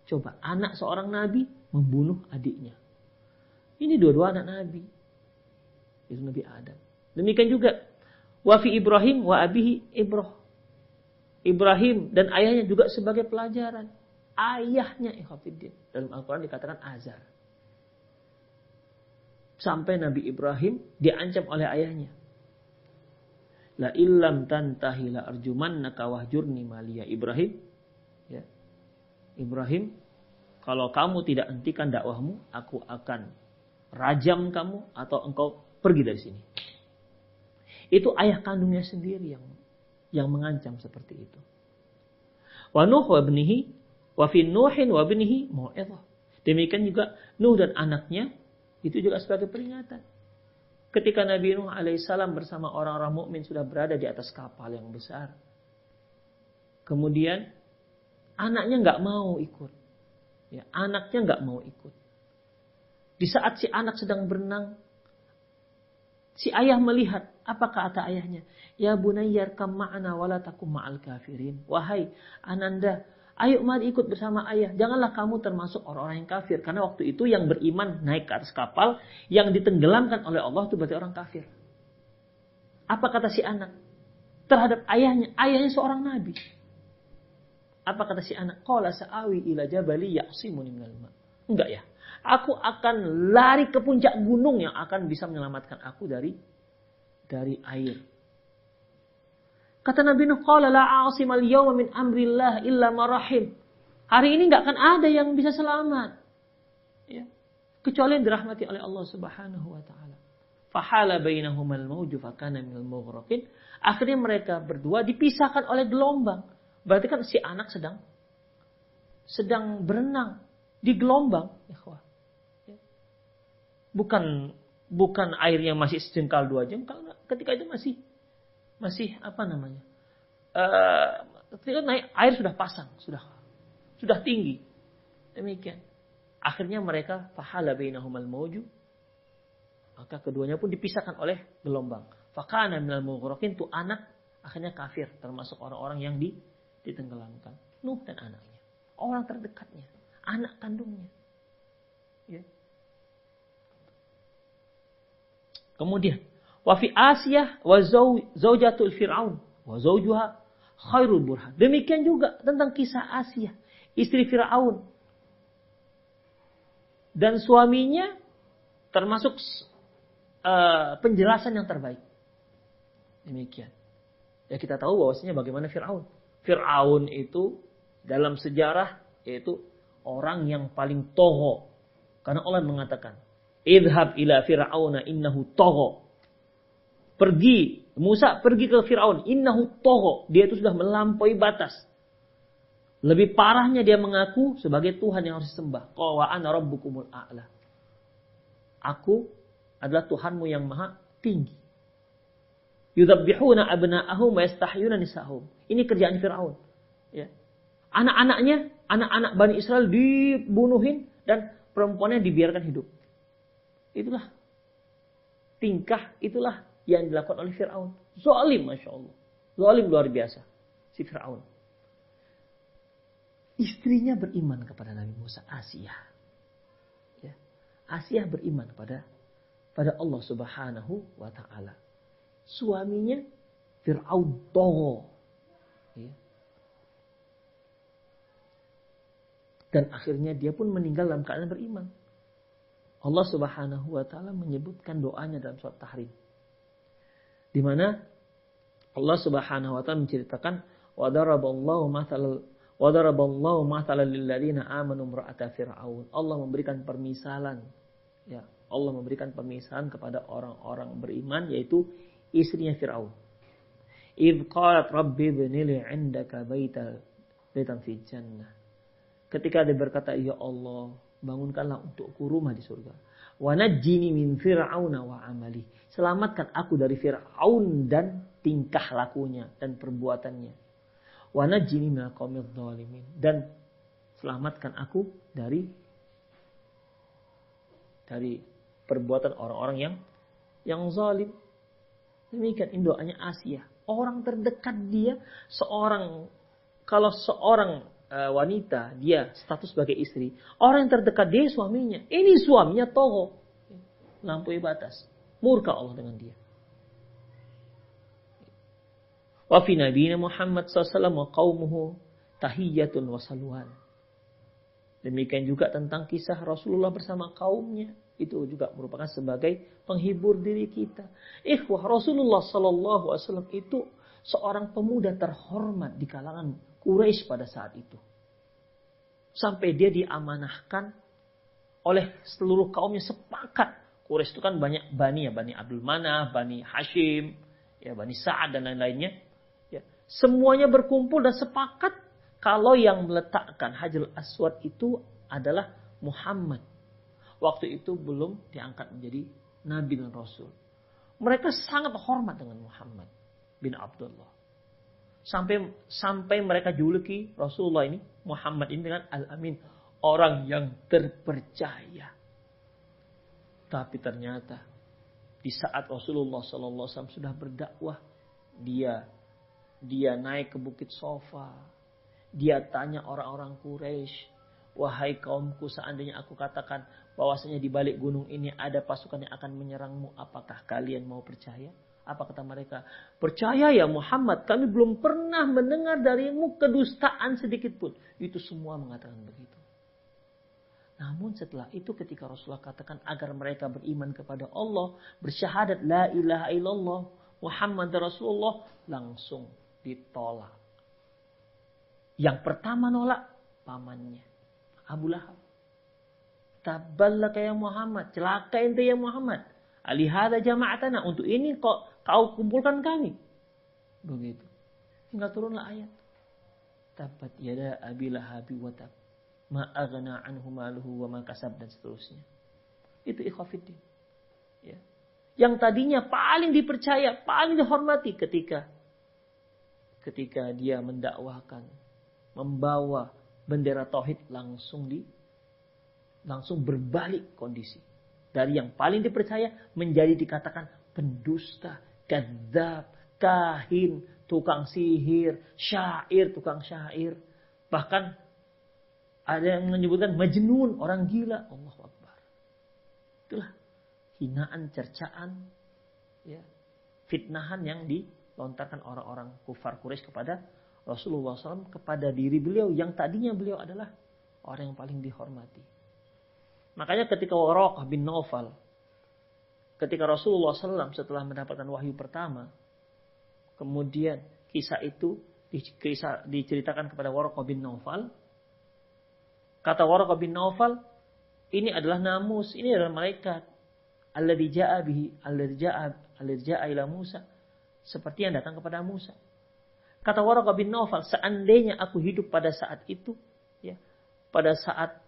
Coba anak seorang nabi membunuh adiknya. Ini dua-dua anak nabi. Itu Nabi Adam. Demikian juga wafi Ibrahim wa abihi Ibrahim. Ibrahim dan ayahnya juga sebagai pelajaran. Ayahnya Ikhwafiddin. Dalam Al-Quran dikatakan Azar. Sampai Nabi Ibrahim diancam oleh ayahnya. La illam tantahi la arjumannaka wahjurni malia Ibrahim. Ya. Ibrahim, kalau kamu tidak hentikan dakwahmu, aku akan rajam kamu atau engkau pergi dari sini. Itu ayah kandungnya sendiri yang yang mengancam seperti itu. Wa Nuh wa bnihi wa fi Nuhin wa bnihi mau'izah. Demikian juga Nuh dan anaknya itu juga sebagai peringatan. Ketika Nabi Nuh alaihissalam bersama orang-orang mukmin sudah berada di atas kapal yang besar. Kemudian anaknya nggak mau ikut. Ya, anaknya nggak mau ikut. Di saat si anak sedang berenang, si ayah melihat apa kata ayahnya? Ya bunayyar kam ma'ana wala takum ma'al kafirin. Wahai ananda, ayo mari ikut bersama ayah. Janganlah kamu termasuk orang-orang yang kafir. Karena waktu itu yang beriman naik ke atas kapal, yang ditenggelamkan oleh Allah itu berarti orang kafir. Apa kata si anak? Terhadap ayahnya, ayahnya seorang nabi. Apa kata si anak? Qala sa'awi ila jabali ya'simuni minal ma. Enggak ya. Aku akan lari ke puncak gunung yang akan bisa menyelamatkan aku dari dari air. Kata Nabi Nuh, "Qala la al yawma min amrillah illa marahim." Hari ini nggak akan ada yang bisa selamat. Ya. Kecuali yang dirahmati oleh Allah Subhanahu wa taala. Fahala bainahuma al-mawju fakana minal mughraqin. Akhirnya mereka berdua dipisahkan oleh gelombang. Berarti kan si anak sedang sedang berenang di gelombang, ya. Bukan bukan airnya masih sejengkal dua jengkal, ketika itu masih masih apa namanya? Uh, ketika naik air sudah pasang, sudah sudah tinggi. Demikian. Akhirnya mereka fahala bainahumal mauju. Maka keduanya pun dipisahkan oleh gelombang. Fakana minal mughraqin tu anak akhirnya kafir termasuk orang-orang yang di, ditenggelamkan. Nuh dan anaknya. Orang terdekatnya, anak kandungnya. Ya. Kemudian Wa fi Asiyah wa zaujatul Fir'aun wa zaujuha khairul burhan. Demikian juga tentang kisah Asiyah, istri Fir'aun. Dan suaminya termasuk uh, penjelasan yang terbaik. Demikian. Ya kita tahu bahwasanya bagaimana Fir'aun. Fir'aun itu dalam sejarah yaitu orang yang paling toho. Karena Allah mengatakan, Idhab ila fir'auna innahu toho. Pergi, Musa pergi ke Firaun. Innahu toho. Dia itu sudah melampaui batas. Lebih parahnya dia mengaku sebagai Tuhan yang harus disembah. Qawa ana rabbukumul a'la. Aku adalah Tuhanmu yang maha tinggi. Yudhabbihuna abna'ahum wa yastahyuna nisa'ahum. Ini kerjaan Firaun. Ya. Anak-anaknya, anak-anak Bani Israel dibunuhin dan perempuannya dibiarkan hidup. Itulah tingkah, itulah yang dilakukan oleh Fir'aun. Zolim, Masya Allah. Zolim luar biasa. Si Fir'aun. Istrinya beriman kepada Nabi Musa, Asia. Ya. Asia beriman kepada pada Allah Subhanahu wa taala. Suaminya Firaun togo. Ya. Dan akhirnya dia pun meninggal dalam keadaan beriman. Allah Subhanahu wa taala menyebutkan doanya dalam surat Tahrim. Di mana Allah Subhanahu wa taala menceritakan wa daraballahu mathalal wa daraballahu mathalan lil ladzina amanu fir'aun. Allah memberikan permisalan ya, Allah memberikan permisalan kepada orang-orang beriman yaitu istrinya Firaun. Idh qalat rabbi ibnili 'indaka baita baitan fi jannah. Ketika dia berkata, "Ya Allah, bangunkanlah untukku rumah di surga. Wa najjini min fir'auna wa amali. Selamatkan aku dari Fir'aun dan tingkah lakunya dan perbuatannya. Wa najjini min qaumidz zalimin. Dan selamatkan aku dari dari perbuatan orang-orang yang yang zalim. Demikian doanya Asia. Orang terdekat dia seorang kalau seorang uh, wanita, dia status sebagai istri. Orang yang terdekat dia suaminya. Ini suaminya toho. Lampaui batas. Murka Allah dengan dia. Wa fi nabiyina Muhammad SAW wa qawmuhu tahiyyatun wa saluhan. Demikian juga tentang kisah Rasulullah bersama kaumnya. Itu juga merupakan sebagai penghibur diri kita. Ikhwah Rasulullah Sallallahu Alaihi Wasallam itu seorang pemuda terhormat di kalangan Quraisy pada saat itu. Sampai dia diamanahkan oleh seluruh kaumnya sepakat. Quraisy itu kan banyak bani ya, bani Abdul Manaf, bani Hashim, ya bani Sa'ad dan lain-lainnya. Ya, semuanya berkumpul dan sepakat kalau yang meletakkan Hajar Aswad itu adalah Muhammad. Waktu itu belum diangkat menjadi Nabi dan Rasul. Mereka sangat hormat dengan Muhammad bin Abdullah. Sampai sampai mereka juluki Rasulullah ini Muhammad ini dengan Al-Amin, orang yang terpercaya. Tapi ternyata di saat Rasulullah SAW sudah berdakwah, dia dia naik ke bukit Sofa. Dia tanya orang-orang Quraisy, wahai kaumku, seandainya aku katakan bahwasanya di balik gunung ini ada pasukan yang akan menyerangmu, apakah kalian mau percaya? Apa kata mereka? Percaya ya Muhammad, kami belum pernah mendengar darimu kedustaan sedikit pun. Itu semua mengatakan begitu. Namun setelah itu ketika Rasulullah katakan agar mereka beriman kepada Allah, bersyahadat la ilaha illallah, Muhammad Rasulullah, langsung ditolak. Yang pertama nolak pamannya, Abu Lahab. Taballaka ya Muhammad, celaka ente ya Muhammad. Alihada jama'atana, untuk ini kok Kau kumpulkan kami. Begitu. Hingga turunlah ayat. Tabat yada abilah habi watab. Ma'agana anhu maluhu wa ma kasab dan seterusnya. Itu ikhwafiddin. Ya. Yang tadinya paling dipercaya, paling dihormati ketika ketika dia mendakwahkan, membawa bendera tauhid langsung di langsung berbalik kondisi. Dari yang paling dipercaya menjadi dikatakan pendusta, kadzab, kahin, tukang sihir, syair, tukang syair. Bahkan ada yang menyebutkan majnun, orang gila. Allah Akbar. Itulah hinaan, cercaan, ya, fitnahan yang dilontarkan orang-orang kufar Quraisy kepada Rasulullah SAW kepada diri beliau yang tadinya beliau adalah orang yang paling dihormati. Makanya ketika Waraqah bin Naufal ketika Rasulullah SAW setelah mendapatkan wahyu pertama, kemudian kisah itu diceritakan kepada Warqa bin Naufal. Kata Warqa bin Naufal, ini adalah namus, ini adalah malaikat. Alladhi ja'a bihi, alladhi ja'a, alladhi Musa. Seperti yang datang kepada Musa. Kata Warqa bin Naufal, seandainya aku hidup pada saat itu, ya, pada saat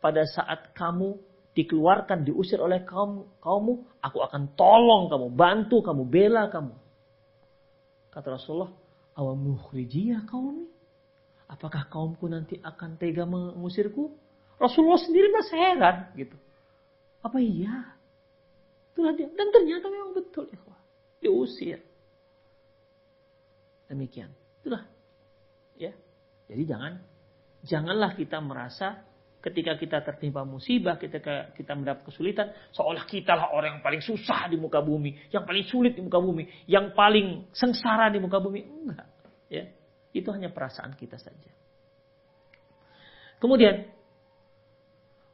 pada saat kamu dikeluarkan, diusir oleh kaum kaummu, aku akan tolong kamu, bantu kamu, bela kamu. Kata Rasulullah, awam mukhrijiyah. Apakah kaumku nanti akan tega mengusirku? Rasulullah sendiri masih heran gitu. Apa iya? Itulah dia. Dan ternyata memang betul ya. Diusir. Demikian. Itulah. Ya. Jadi jangan janganlah kita merasa ketika kita tertimpa musibah, ketika kita mendapat kesulitan, seolah kita lah orang yang paling susah di muka bumi, yang paling sulit di muka bumi, yang paling sengsara di muka bumi. Enggak. Ya. Itu hanya perasaan kita saja. Kemudian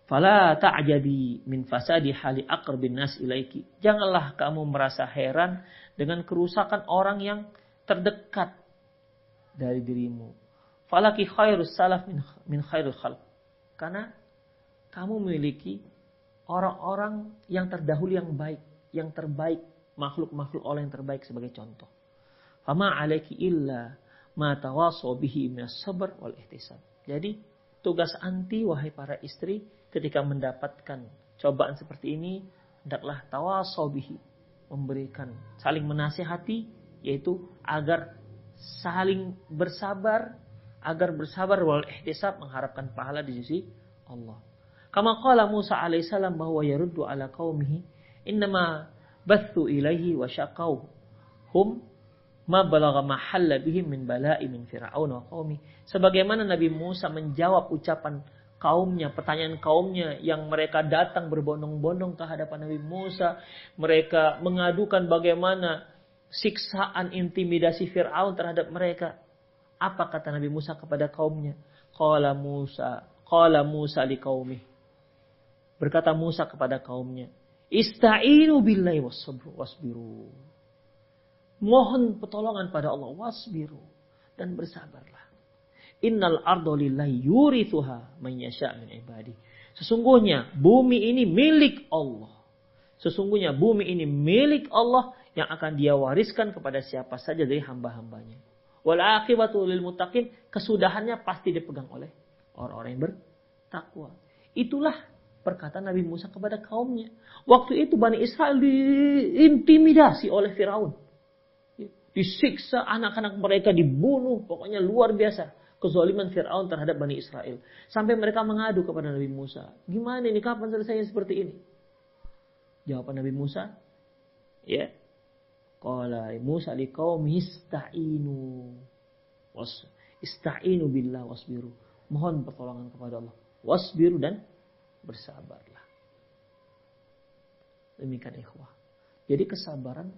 Fala ta'jabi min fasadi hali aqrabin nas ilaiki. Janganlah kamu merasa heran dengan kerusakan orang yang terdekat dari dirimu. Falaki khairus salaf min, min khairul khalq. Karena kamu memiliki orang-orang yang terdahulu yang baik, yang terbaik, makhluk-makhluk Allah yang terbaik sebagai contoh. Fama alaiki illa ma tawasaw bihi min sabr wal ihtisab. Jadi tugas anti wahai para istri ketika mendapatkan cobaan seperti ini, hendaklah tawasobihi, memberikan, saling menasihati, yaitu agar saling bersabar, agar bersabar wal ihtisab mengharapkan pahala di sisi Allah. Kama qala Musa alaihissalam bahwa yaruddu ala qaumihi innama bathu ilaihi wa syaqau hum ma balagha mahalla bihim min bala'i min fir'aun wa qaumi. Sebagaimana Nabi Musa menjawab ucapan kaumnya, pertanyaan kaumnya yang mereka datang berbondong-bondong ke hadapan Nabi Musa. Mereka mengadukan bagaimana siksaan intimidasi Fir'aun terhadap mereka. Apa kata Nabi Musa kepada kaumnya? Qala Musa, qala Musa li qaumi. Berkata Musa kepada kaumnya, Ista'inu billahi wasbiru. Mohon pertolongan pada Allah wasbiru dan bersabarlah. Innal ardo lillahi yurithuha man yasha' min ibadi. Sesungguhnya bumi ini milik Allah. Sesungguhnya bumi ini milik Allah yang akan dia wariskan kepada siapa saja dari hamba-hambanya. Wal akibatu lil muttaqin, kesudahannya pasti dipegang oleh orang-orang yang bertakwa. Itulah perkataan Nabi Musa kepada kaumnya. Waktu itu Bani Israel diintimidasi oleh Firaun. Disiksa anak-anak mereka dibunuh, pokoknya luar biasa kezaliman Fir'aun terhadap Bani Israel. Sampai mereka mengadu kepada Nabi Musa. Gimana ini? Kapan selesainya seperti ini? Jawaban Nabi Musa, ya. Qala Musa kaum ista'inu. Was ista'inu billah wasbiru. Mohon pertolongan kepada Allah. Wasbiru dan bersabarlah. Demikian ikhwah. Jadi kesabaran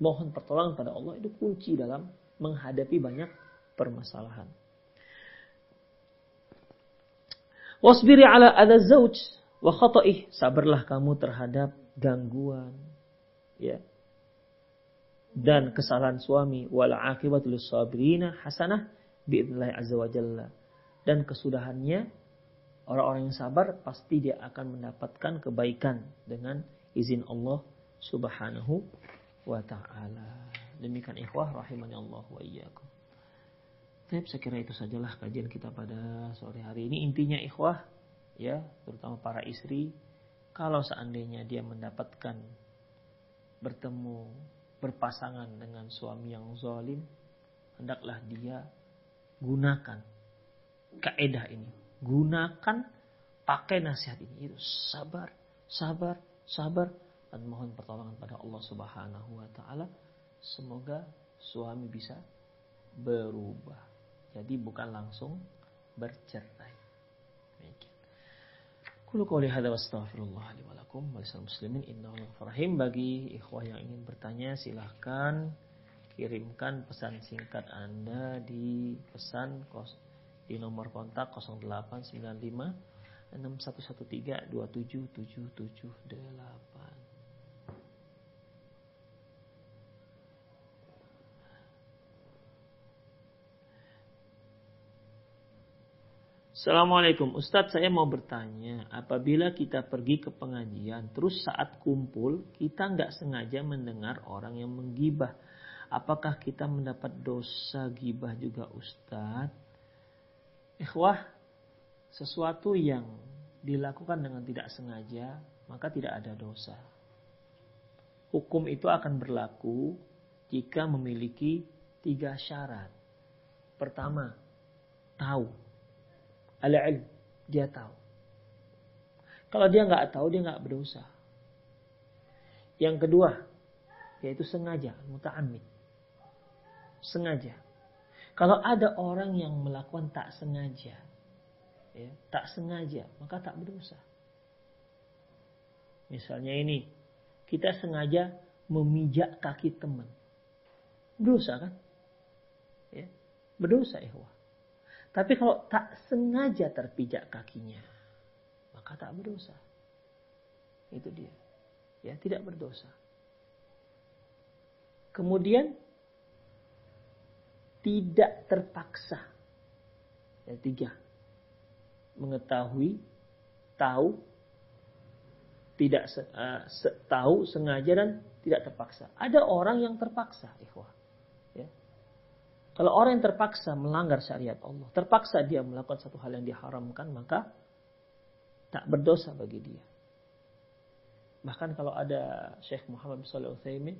mohon pertolongan pada Allah itu kunci dalam menghadapi banyak permasalahan. Wasbiri ala ada zauj wa khata'ih. Sabarlah kamu terhadap gangguan. Ya. Dan kesalahan suami. Wal akibatul sabirina hasanah biidnillahi azza wa jalla. Dan kesudahannya orang-orang yang sabar pasti dia akan mendapatkan kebaikan dengan izin Allah subhanahu wa ta'ala. Demikian ikhwah rahimani Allah wa iyyakum. Baik, saya itu sajalah kajian kita pada sore hari ini. Intinya ikhwah, ya, terutama para istri, kalau seandainya dia mendapatkan bertemu berpasangan dengan suami yang zalim, hendaklah dia gunakan kaedah ini. Gunakan pakai nasihat ini. Itu sabar, sabar, sabar dan mohon pertolongan pada Allah Subhanahu wa taala. Semoga suami bisa berubah. Jadi bukan langsung bercerai. Kulu qawli hadza wa astaghfirullah li wa lakum wa muslimin innahu rahim bagi ikhwah yang ingin bertanya silahkan kirimkan pesan singkat Anda di pesan di nomor kontak 0895 6113 27778. Assalamualaikum. Ustadz saya mau bertanya Apabila kita pergi ke pengajian Terus saat kumpul Kita nggak sengaja mendengar orang yang menggibah. Apakah kita mendapat dosa gibah juga Ustadz? Ikhwah Sesuatu yang dilakukan dengan tidak sengaja Maka tidak ada dosa. Hukum itu akan berlaku Jika memiliki tiga syarat. Pertama Tahu Al-ilm. Dia tahu. Kalau dia nggak tahu, dia nggak berdosa. Yang kedua, yaitu sengaja, muta'amid. Sengaja. Kalau ada orang yang melakukan tak sengaja, ya, tak sengaja, maka tak berdosa. Misalnya ini, kita sengaja memijak kaki teman. Dosa kan? Ya. berdosa ikhwah. Tapi kalau tak sengaja terpijak kakinya, maka tak berdosa. Itu dia. Ya, tidak berdosa. Kemudian tidak terpaksa. Ya, tiga. Mengetahui, tahu, tidak uh, tahu, sengaja dan tidak terpaksa. Ada orang yang terpaksa, ikhwah. Kalau orang yang terpaksa melanggar syariat Allah, terpaksa dia melakukan satu hal yang diharamkan, maka tak berdosa bagi dia. Bahkan kalau ada Syekh Muhammad bin Shalih Utsaimin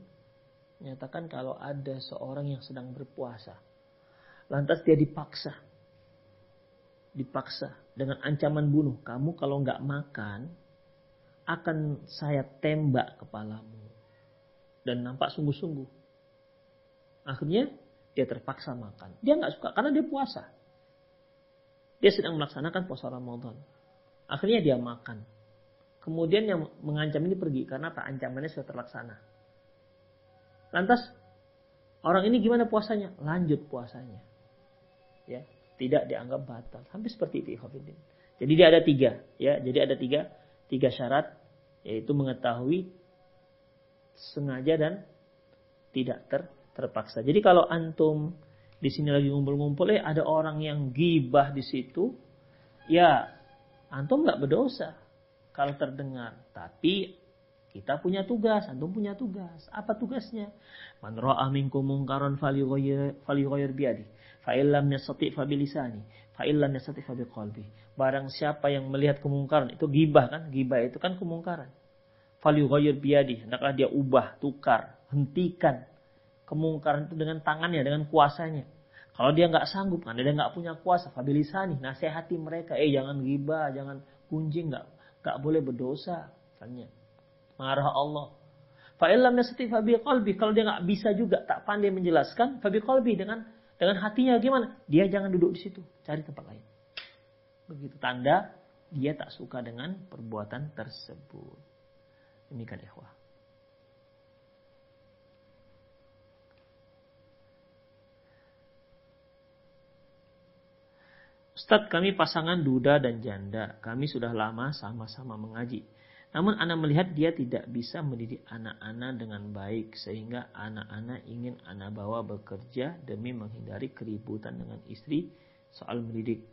menyatakan kalau ada seorang yang sedang berpuasa, lantas dia dipaksa, dipaksa dengan ancaman bunuh, kamu kalau nggak makan akan saya tembak kepalamu dan nampak sungguh-sungguh. Akhirnya dia terpaksa makan. Dia nggak suka karena dia puasa. Dia sedang melaksanakan puasa Ramadan. Akhirnya dia makan. Kemudian yang mengancam ini pergi karena tak ancamannya sudah terlaksana. Lantas orang ini gimana puasanya? Lanjut puasanya. Ya, tidak dianggap batal. Hampir seperti itu, Ikhwanuddin. Jadi dia ada tiga, ya. Jadi ada tiga, tiga syarat, yaitu mengetahui sengaja dan tidak ter, terpaksa. Jadi kalau antum di sini lagi ngumpul-ngumpul, eh ada orang yang gibah di situ, ya antum nggak berdosa kalau terdengar. Tapi kita punya tugas, antum punya tugas. Apa tugasnya? Man ra'a minkum munkaran falyughayyir biyadi. Fa illam yastati' fa bilisani. Fa illam yastati' fa biqalbi. Barang siapa yang melihat kemungkaran, itu gibah kan? Gibah itu kan kemungkaran. Falyughayyir biyadi. Hendaklah dia ubah, tukar, hentikan kemungkaran itu dengan tangannya, dengan kuasanya. Kalau dia nggak sanggup, kan dia nggak punya kuasa, fabilisani, nasihati mereka, eh jangan gibah, jangan kunjing, nggak nggak boleh berdosa, tanya. Marah Allah. Fa'ilam yasati fabi qalbi. Kalau dia nggak bisa juga, tak pandai menjelaskan, fabi qalbi dengan dengan hatinya gimana? Dia jangan duduk di situ, cari tempat lain. Begitu tanda dia tak suka dengan perbuatan tersebut. Demikian ikhwah. Ustadz kami pasangan duda dan janda. Kami sudah lama sama-sama mengaji. Namun anak melihat dia tidak bisa mendidik anak-anak dengan baik. Sehingga anak-anak ingin anak bawa bekerja demi menghindari keributan dengan istri soal mendidik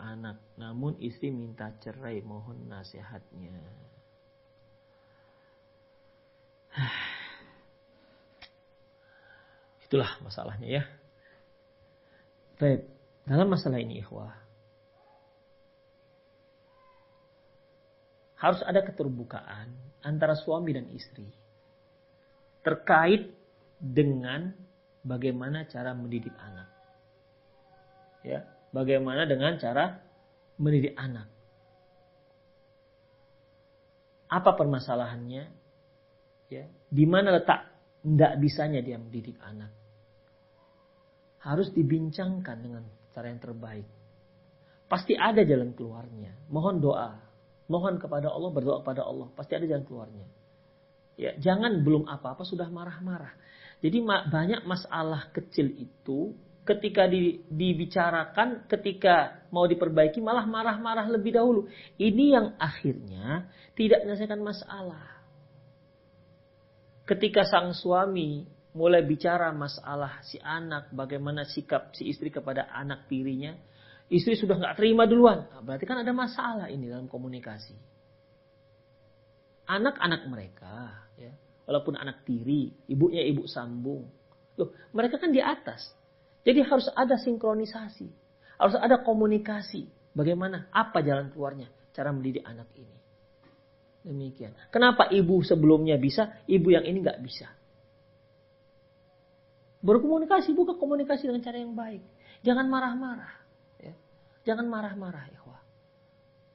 anak. Namun istri minta cerai. Mohon nasihatnya. Itulah masalahnya ya. Baik. Dalam masalah ini ikhwah. Harus ada keterbukaan antara suami dan istri. Terkait dengan bagaimana cara mendidik anak. Ya, bagaimana dengan cara mendidik anak. Apa permasalahannya? Ya, di mana letak tidak bisanya dia mendidik anak? Harus dibincangkan dengan cara yang terbaik. Pasti ada jalan keluarnya. Mohon doa. Mohon kepada Allah, berdoa kepada Allah. Pasti ada jalan keluarnya. Ya, jangan belum apa-apa sudah marah-marah. Jadi banyak masalah kecil itu ketika di, dibicarakan, ketika mau diperbaiki malah marah-marah lebih dahulu. Ini yang akhirnya tidak menyelesaikan masalah. Ketika sang suami mulai bicara masalah si anak, bagaimana sikap si istri kepada anak tirinya, istri sudah nggak terima duluan. Nah, berarti kan ada masalah ini dalam komunikasi. Anak-anak mereka, ya, walaupun anak tiri, ibunya ibu sambung, loh, mereka kan di atas. Jadi harus ada sinkronisasi, harus ada komunikasi. Bagaimana? Apa jalan keluarnya? Cara mendidik anak ini. Demikian. Kenapa ibu sebelumnya bisa, ibu yang ini nggak bisa? Berkomunikasi bukan komunikasi dengan cara yang baik. Jangan marah-marah. Ya. Jangan marah-marah, ikhwah.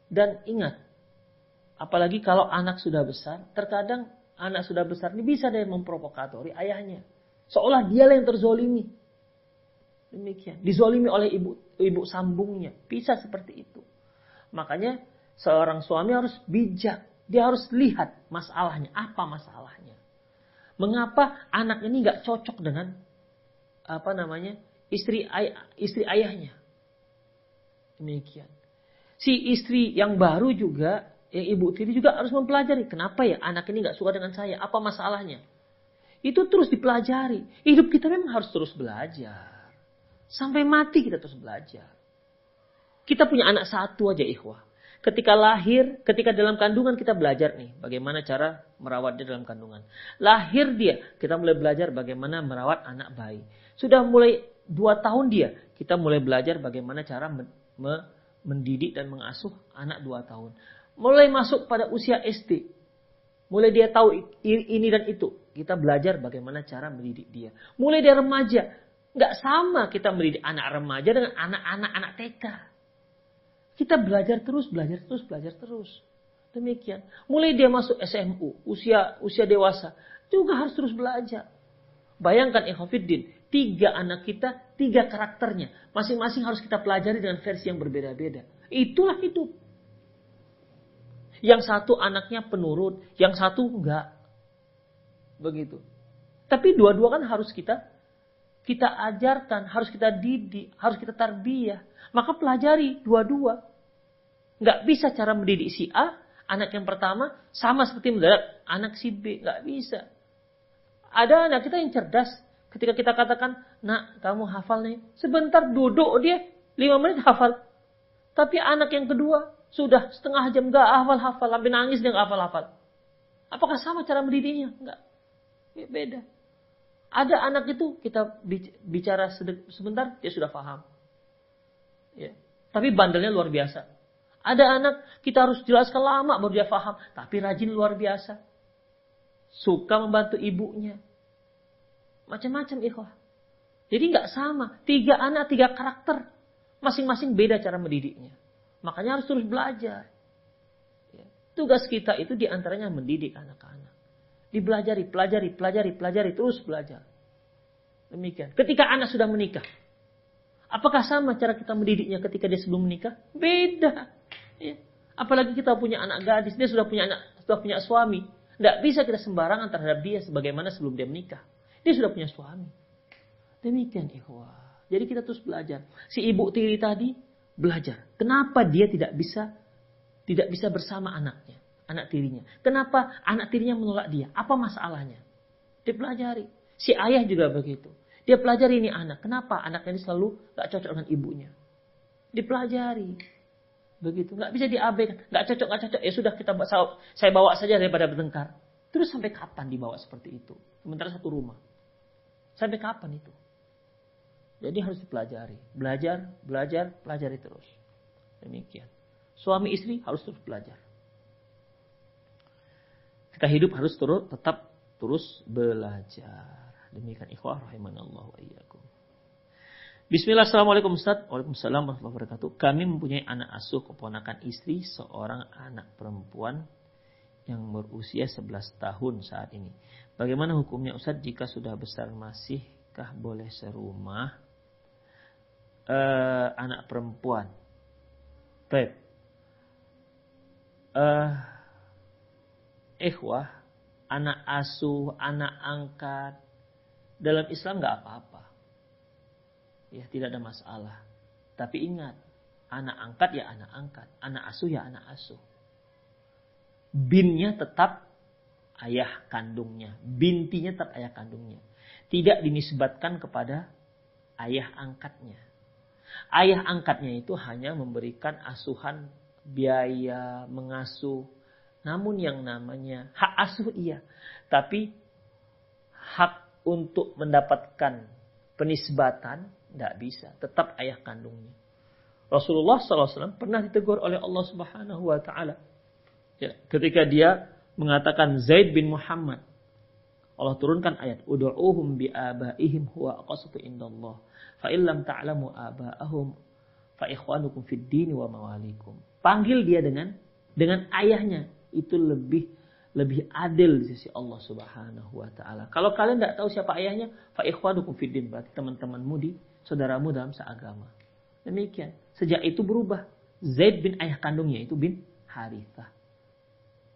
Dan ingat, apalagi kalau anak sudah besar, terkadang anak sudah besar ini bisa dia memprovokatori ayahnya. Seolah dia yang terzolimi. Demikian. Dizolimi oleh ibu ibu sambungnya. Bisa seperti itu. Makanya seorang suami harus bijak. Dia harus lihat masalahnya. Apa masalahnya. Mengapa anak ini nggak cocok dengan apa namanya istri ay istri ayahnya. Demikian. Si istri yang baru juga, yang ibu tiri juga harus mempelajari. Kenapa ya anak ini nggak suka dengan saya? Apa masalahnya? Itu terus dipelajari. Hidup kita memang harus terus belajar. Sampai mati kita terus belajar. Kita punya anak satu aja ikhwah. Ketika lahir, ketika dalam kandungan kita belajar nih. Bagaimana cara merawat dia dalam kandungan. Lahir dia, kita mulai belajar bagaimana merawat anak bayi. Sudah mulai dua tahun dia, kita mulai belajar bagaimana cara me, me, mendidik dan mengasuh anak dua tahun. Mulai masuk pada usia SD. Mulai dia tahu ini dan itu. Kita belajar bagaimana cara mendidik dia. Mulai dia remaja. Nggak sama kita mendidik anak remaja dengan anak-anak anak TK. Kita belajar terus, belajar terus, belajar terus. Demikian. Mulai dia masuk SMU, usia usia dewasa, juga harus terus belajar. Bayangkan Ikhwafiddin, tiga anak kita, tiga karakternya. Masing-masing harus kita pelajari dengan versi yang berbeda-beda. Itulah hidup. Yang satu anaknya penurut, yang satu enggak. Begitu. Tapi dua-dua kan harus kita kita ajarkan, harus kita didik, harus kita tarbiyah. Maka pelajari dua-dua. Nggak bisa cara mendidik si A, anak yang pertama, sama seperti mendadak anak si B. Nggak bisa. Ada anak kita yang cerdas. Ketika kita katakan, nak kamu hafal nih. Sebentar duduk dia, lima menit hafal. Tapi anak yang kedua, sudah setengah jam nggak hafal-hafal. Sampai nangis dia nggak hafal-hafal. Apakah sama cara mendidiknya? Enggak. Ya, beda. Ada anak itu kita bicara sebentar dia sudah paham. Ya. Tapi bandelnya luar biasa. Ada anak kita harus jelaskan lama baru dia paham, tapi rajin luar biasa. Suka membantu ibunya. Macam-macam ikhwah. Jadi nggak sama. Tiga anak, tiga karakter. Masing-masing beda cara mendidiknya. Makanya harus terus belajar. Ya. Tugas kita itu di antaranya mendidik anak-anak. Dibelajari, pelajari, pelajari, pelajari, terus belajar. Demikian. Ketika anak sudah menikah, Apakah sama cara kita mendidiknya ketika dia sebelum menikah? Beda. Ya. Apalagi kita punya anak gadis, dia sudah punya anak, sudah punya suami. Tidak bisa kita sembarangan terhadap dia sebagaimana sebelum dia menikah. Dia sudah punya suami. Demikian ikhwah. Jadi kita terus belajar. Si ibu tiri tadi belajar. Kenapa dia tidak bisa tidak bisa bersama anaknya, anak tirinya? Kenapa anak tirinya menolak dia? Apa masalahnya? Dipelajari. Si ayah juga begitu. Dia pelajari ini anak. Kenapa anaknya ini selalu gak cocok dengan ibunya? Dipelajari. Begitu. Gak bisa diabaikan. Gak cocok, gak cocok. Ya sudah kita saya bawa saja daripada bertengkar. Terus sampai kapan dibawa seperti itu? Sementara satu rumah. Sampai kapan itu? Jadi harus dipelajari. Belajar, belajar, pelajari terus. Demikian. Suami istri harus terus belajar. Kita hidup harus terus tetap terus belajar. Demikian ikhwah rahimanallahu wa iyyakum. Bismillah, Assalamualaikum Ustaz. Waalaikumsalam warahmatullahi wabarakatuh. Kami mempunyai anak asuh keponakan istri, seorang anak perempuan yang berusia 11 tahun saat ini. Bagaimana hukumnya Ustaz jika sudah besar masihkah boleh serumah uh, anak perempuan? Baik. Uh, ikhwah, anak asuh, anak angkat, dalam Islam nggak apa-apa. Ya, tidak ada masalah. Tapi ingat, anak angkat ya anak angkat, anak asuh ya anak asuh. Binnya tetap ayah kandungnya, bintinya tetap ayah kandungnya. Tidak dinisbatkan kepada ayah angkatnya. Ayah angkatnya itu hanya memberikan asuhan biaya mengasuh. Namun yang namanya hak asuh iya. Tapi hak untuk mendapatkan penisbatan, tidak bisa. Tetap ayah kandungnya. Rasulullah SAW pernah ditegur oleh Allah Subhanahu Wa Taala. Ya, ketika dia mengatakan Zaid bin Muhammad, Allah turunkan ayat Udu'uhum bi abaihim huwa aqsatu indallah fa illam ta'lamu abaahum fa ikhwanukum fid din wa mawalikum. Panggil dia dengan dengan ayahnya itu lebih lebih adil di sisi Allah Subhanahu wa taala. Kalau kalian tidak tahu siapa ayahnya, fa ikhwanukum fiddin, berarti teman-temanmu di saudaramu dalam seagama. Demikian. Sejak itu berubah. Zaid bin ayah kandungnya itu bin Harithah.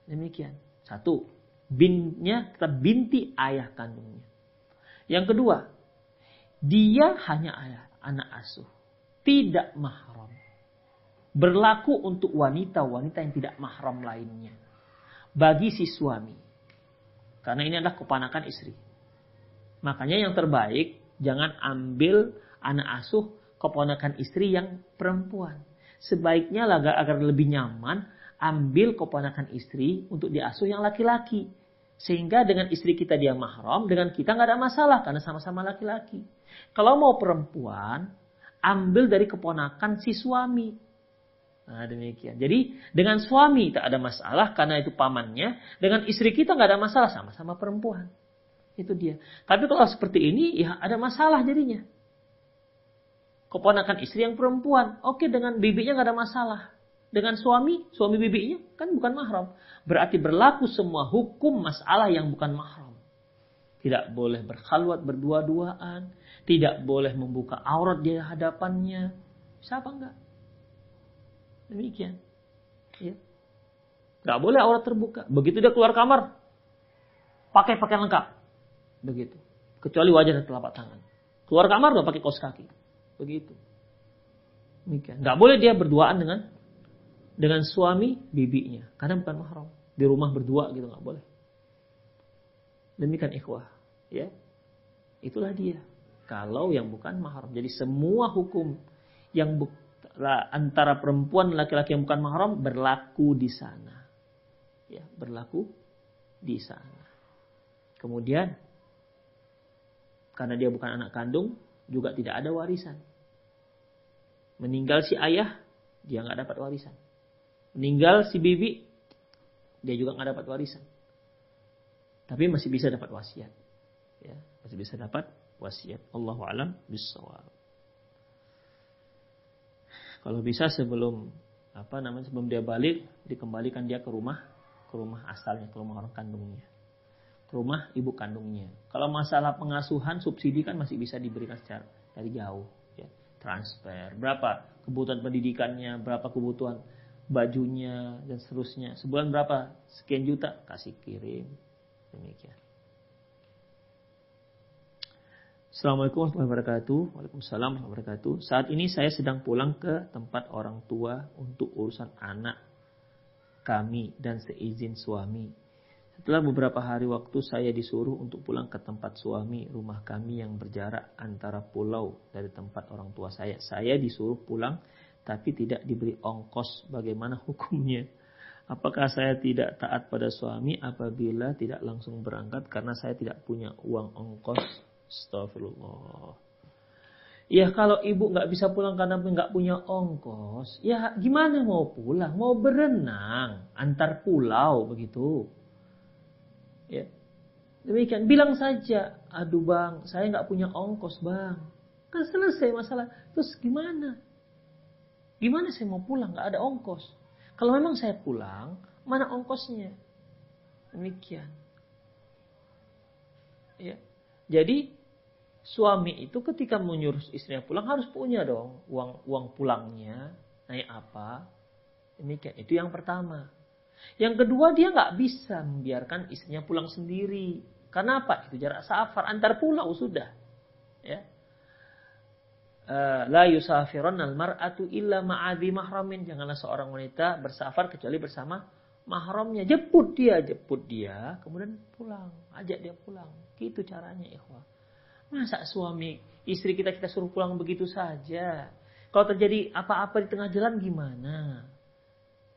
Demikian. Satu, binnya tetap binti ayah kandungnya. Yang kedua, Dia hanya anak asuh, tidak mahram. Berlaku untuk wanita-wanita yang tidak mahram lainnya. Bagi si suami. Karena ini adalah kepanakan istri. Makanya yang terbaik jangan ambil anak asuh keponakan istri yang perempuan. Sebaiknya agar, agar lebih nyaman ambil keponakan istri untuk diasuh yang laki-laki. Sehingga dengan istri kita dia mahram, dengan kita nggak ada masalah karena sama-sama laki-laki. Kalau mau perempuan, ambil dari keponakan si suami. Nah demikian. Jadi dengan suami tak ada masalah karena itu pamannya. Dengan istri kita nggak ada masalah sama-sama perempuan. Itu dia. Tapi kalau seperti ini ya ada masalah jadinya. Keponakan istri yang perempuan. Oke dengan bibinya nggak ada masalah. Dengan suami, suami bibinya kan bukan mahram. Berarti berlaku semua hukum masalah yang bukan mahram. Tidak boleh berkhalwat berdua-duaan. Tidak boleh membuka aurat di hadapannya. Siapa enggak? Demikian. Ya. Gak boleh aurat terbuka. Begitu dia keluar kamar, pakai pakaian lengkap. Begitu. Kecuali wajah dan telapak tangan. Keluar kamar udah pakai kaos kaki. Begitu. Demikian. Gak boleh dia berduaan dengan dengan suami bibinya. Karena bukan mahram. Di rumah berdua gitu nggak boleh. Demikian ikhwah. Ya. Itulah dia kalau yang bukan mahram. Jadi semua hukum yang antara perempuan laki-laki yang bukan mahram berlaku di sana. Ya, berlaku di sana. Kemudian karena dia bukan anak kandung juga tidak ada warisan. Meninggal si ayah, dia nggak dapat warisan. Meninggal si bibi, dia juga nggak dapat warisan. Tapi masih bisa dapat wasiat. Ya, masih bisa dapat wasiat. Allahu alam bisawab. Kalau bisa sebelum apa namanya sebelum dia balik dikembalikan dia ke rumah ke rumah asalnya ke rumah orang kandungnya. Ke rumah ibu kandungnya. Kalau masalah pengasuhan subsidi kan masih bisa diberikan secara dari jauh ya. Transfer berapa kebutuhan pendidikannya berapa kebutuhan bajunya dan seterusnya. Sebulan berapa? Sekian juta kasih kirim. Demikian Assalamualaikum warahmatullahi wabarakatuh. Waalaikumsalam warahmatullahi wabarakatuh. Saat ini saya sedang pulang ke tempat orang tua untuk urusan anak kami dan seizin suami. Setelah beberapa hari waktu saya disuruh untuk pulang ke tempat suami rumah kami yang berjarak antara pulau dari tempat orang tua saya. Saya disuruh pulang tapi tidak diberi ongkos. Bagaimana hukumnya? Apakah saya tidak taat pada suami apabila tidak langsung berangkat karena saya tidak punya uang ongkos Astagfirullah. Ya kalau ibu nggak bisa pulang karena nggak punya ongkos, ya gimana mau pulang? Mau berenang antar pulau begitu. Ya. Demikian, bilang saja, aduh bang, saya nggak punya ongkos bang. Kan selesai masalah. Terus gimana? Gimana saya mau pulang? Nggak ada ongkos. Kalau memang saya pulang, mana ongkosnya? Demikian. Ya. Jadi suami itu ketika menyuruh istrinya pulang harus punya dong uang uang pulangnya. Naik apa? Demikian. Itu yang pertama. Yang kedua dia nggak bisa membiarkan istrinya pulang sendiri. Karena apa? Itu jarak safar. Antar pulau sudah. Ya. Eh, la yusafiron al mar'atu illa ma'adhi mahramin. Janganlah seorang wanita bersafar kecuali bersama mahramnya. Jemput dia jemput dia kemudian pulang. Ajak dia pulang. Gitu caranya ikhwah Masa suami istri kita kita suruh pulang begitu saja? Kalau terjadi apa-apa di tengah jalan gimana?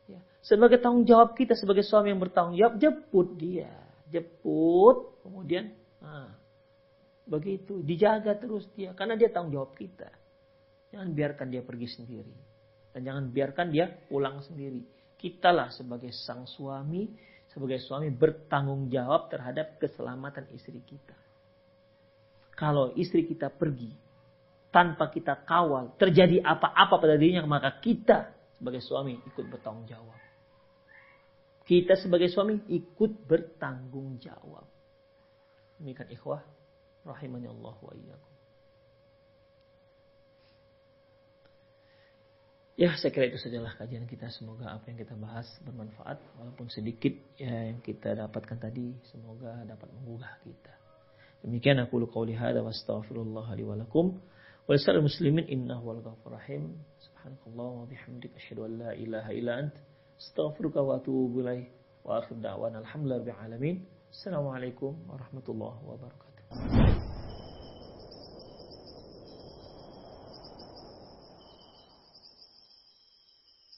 Ya. Sebagai tanggung jawab kita sebagai suami yang bertanggung jawab, jemput dia. Jemput, kemudian nah, begitu. Dijaga terus dia. Karena dia tanggung jawab kita. Jangan biarkan dia pergi sendiri. Dan jangan biarkan dia pulang sendiri. Kitalah sebagai sang suami, sebagai suami bertanggung jawab terhadap keselamatan istri kita kalau istri kita pergi tanpa kita kawal, terjadi apa-apa pada dirinya, maka kita sebagai suami ikut bertanggung jawab. Kita sebagai suami ikut bertanggung jawab. Demikian ikhwah, rahimani Allah wa iyyakum. Ya, saya kira itu sajalah kajian kita. Semoga apa yang kita bahas bermanfaat, walaupun sedikit ya yang kita dapatkan tadi, semoga dapat menggugah kita. Demikian aku lu qauli hadza wa astaghfirullah li wa wa lisal muslimin innahu wal ghafur rahim. Subhanakallah wa bihamdika asyhadu an la ilaha illa ant astaghfiruka wa atubu ilaik. Wa akhir da'wana alhamdulillahi alamin. Assalamualaikum warahmatullahi wabarakatuh.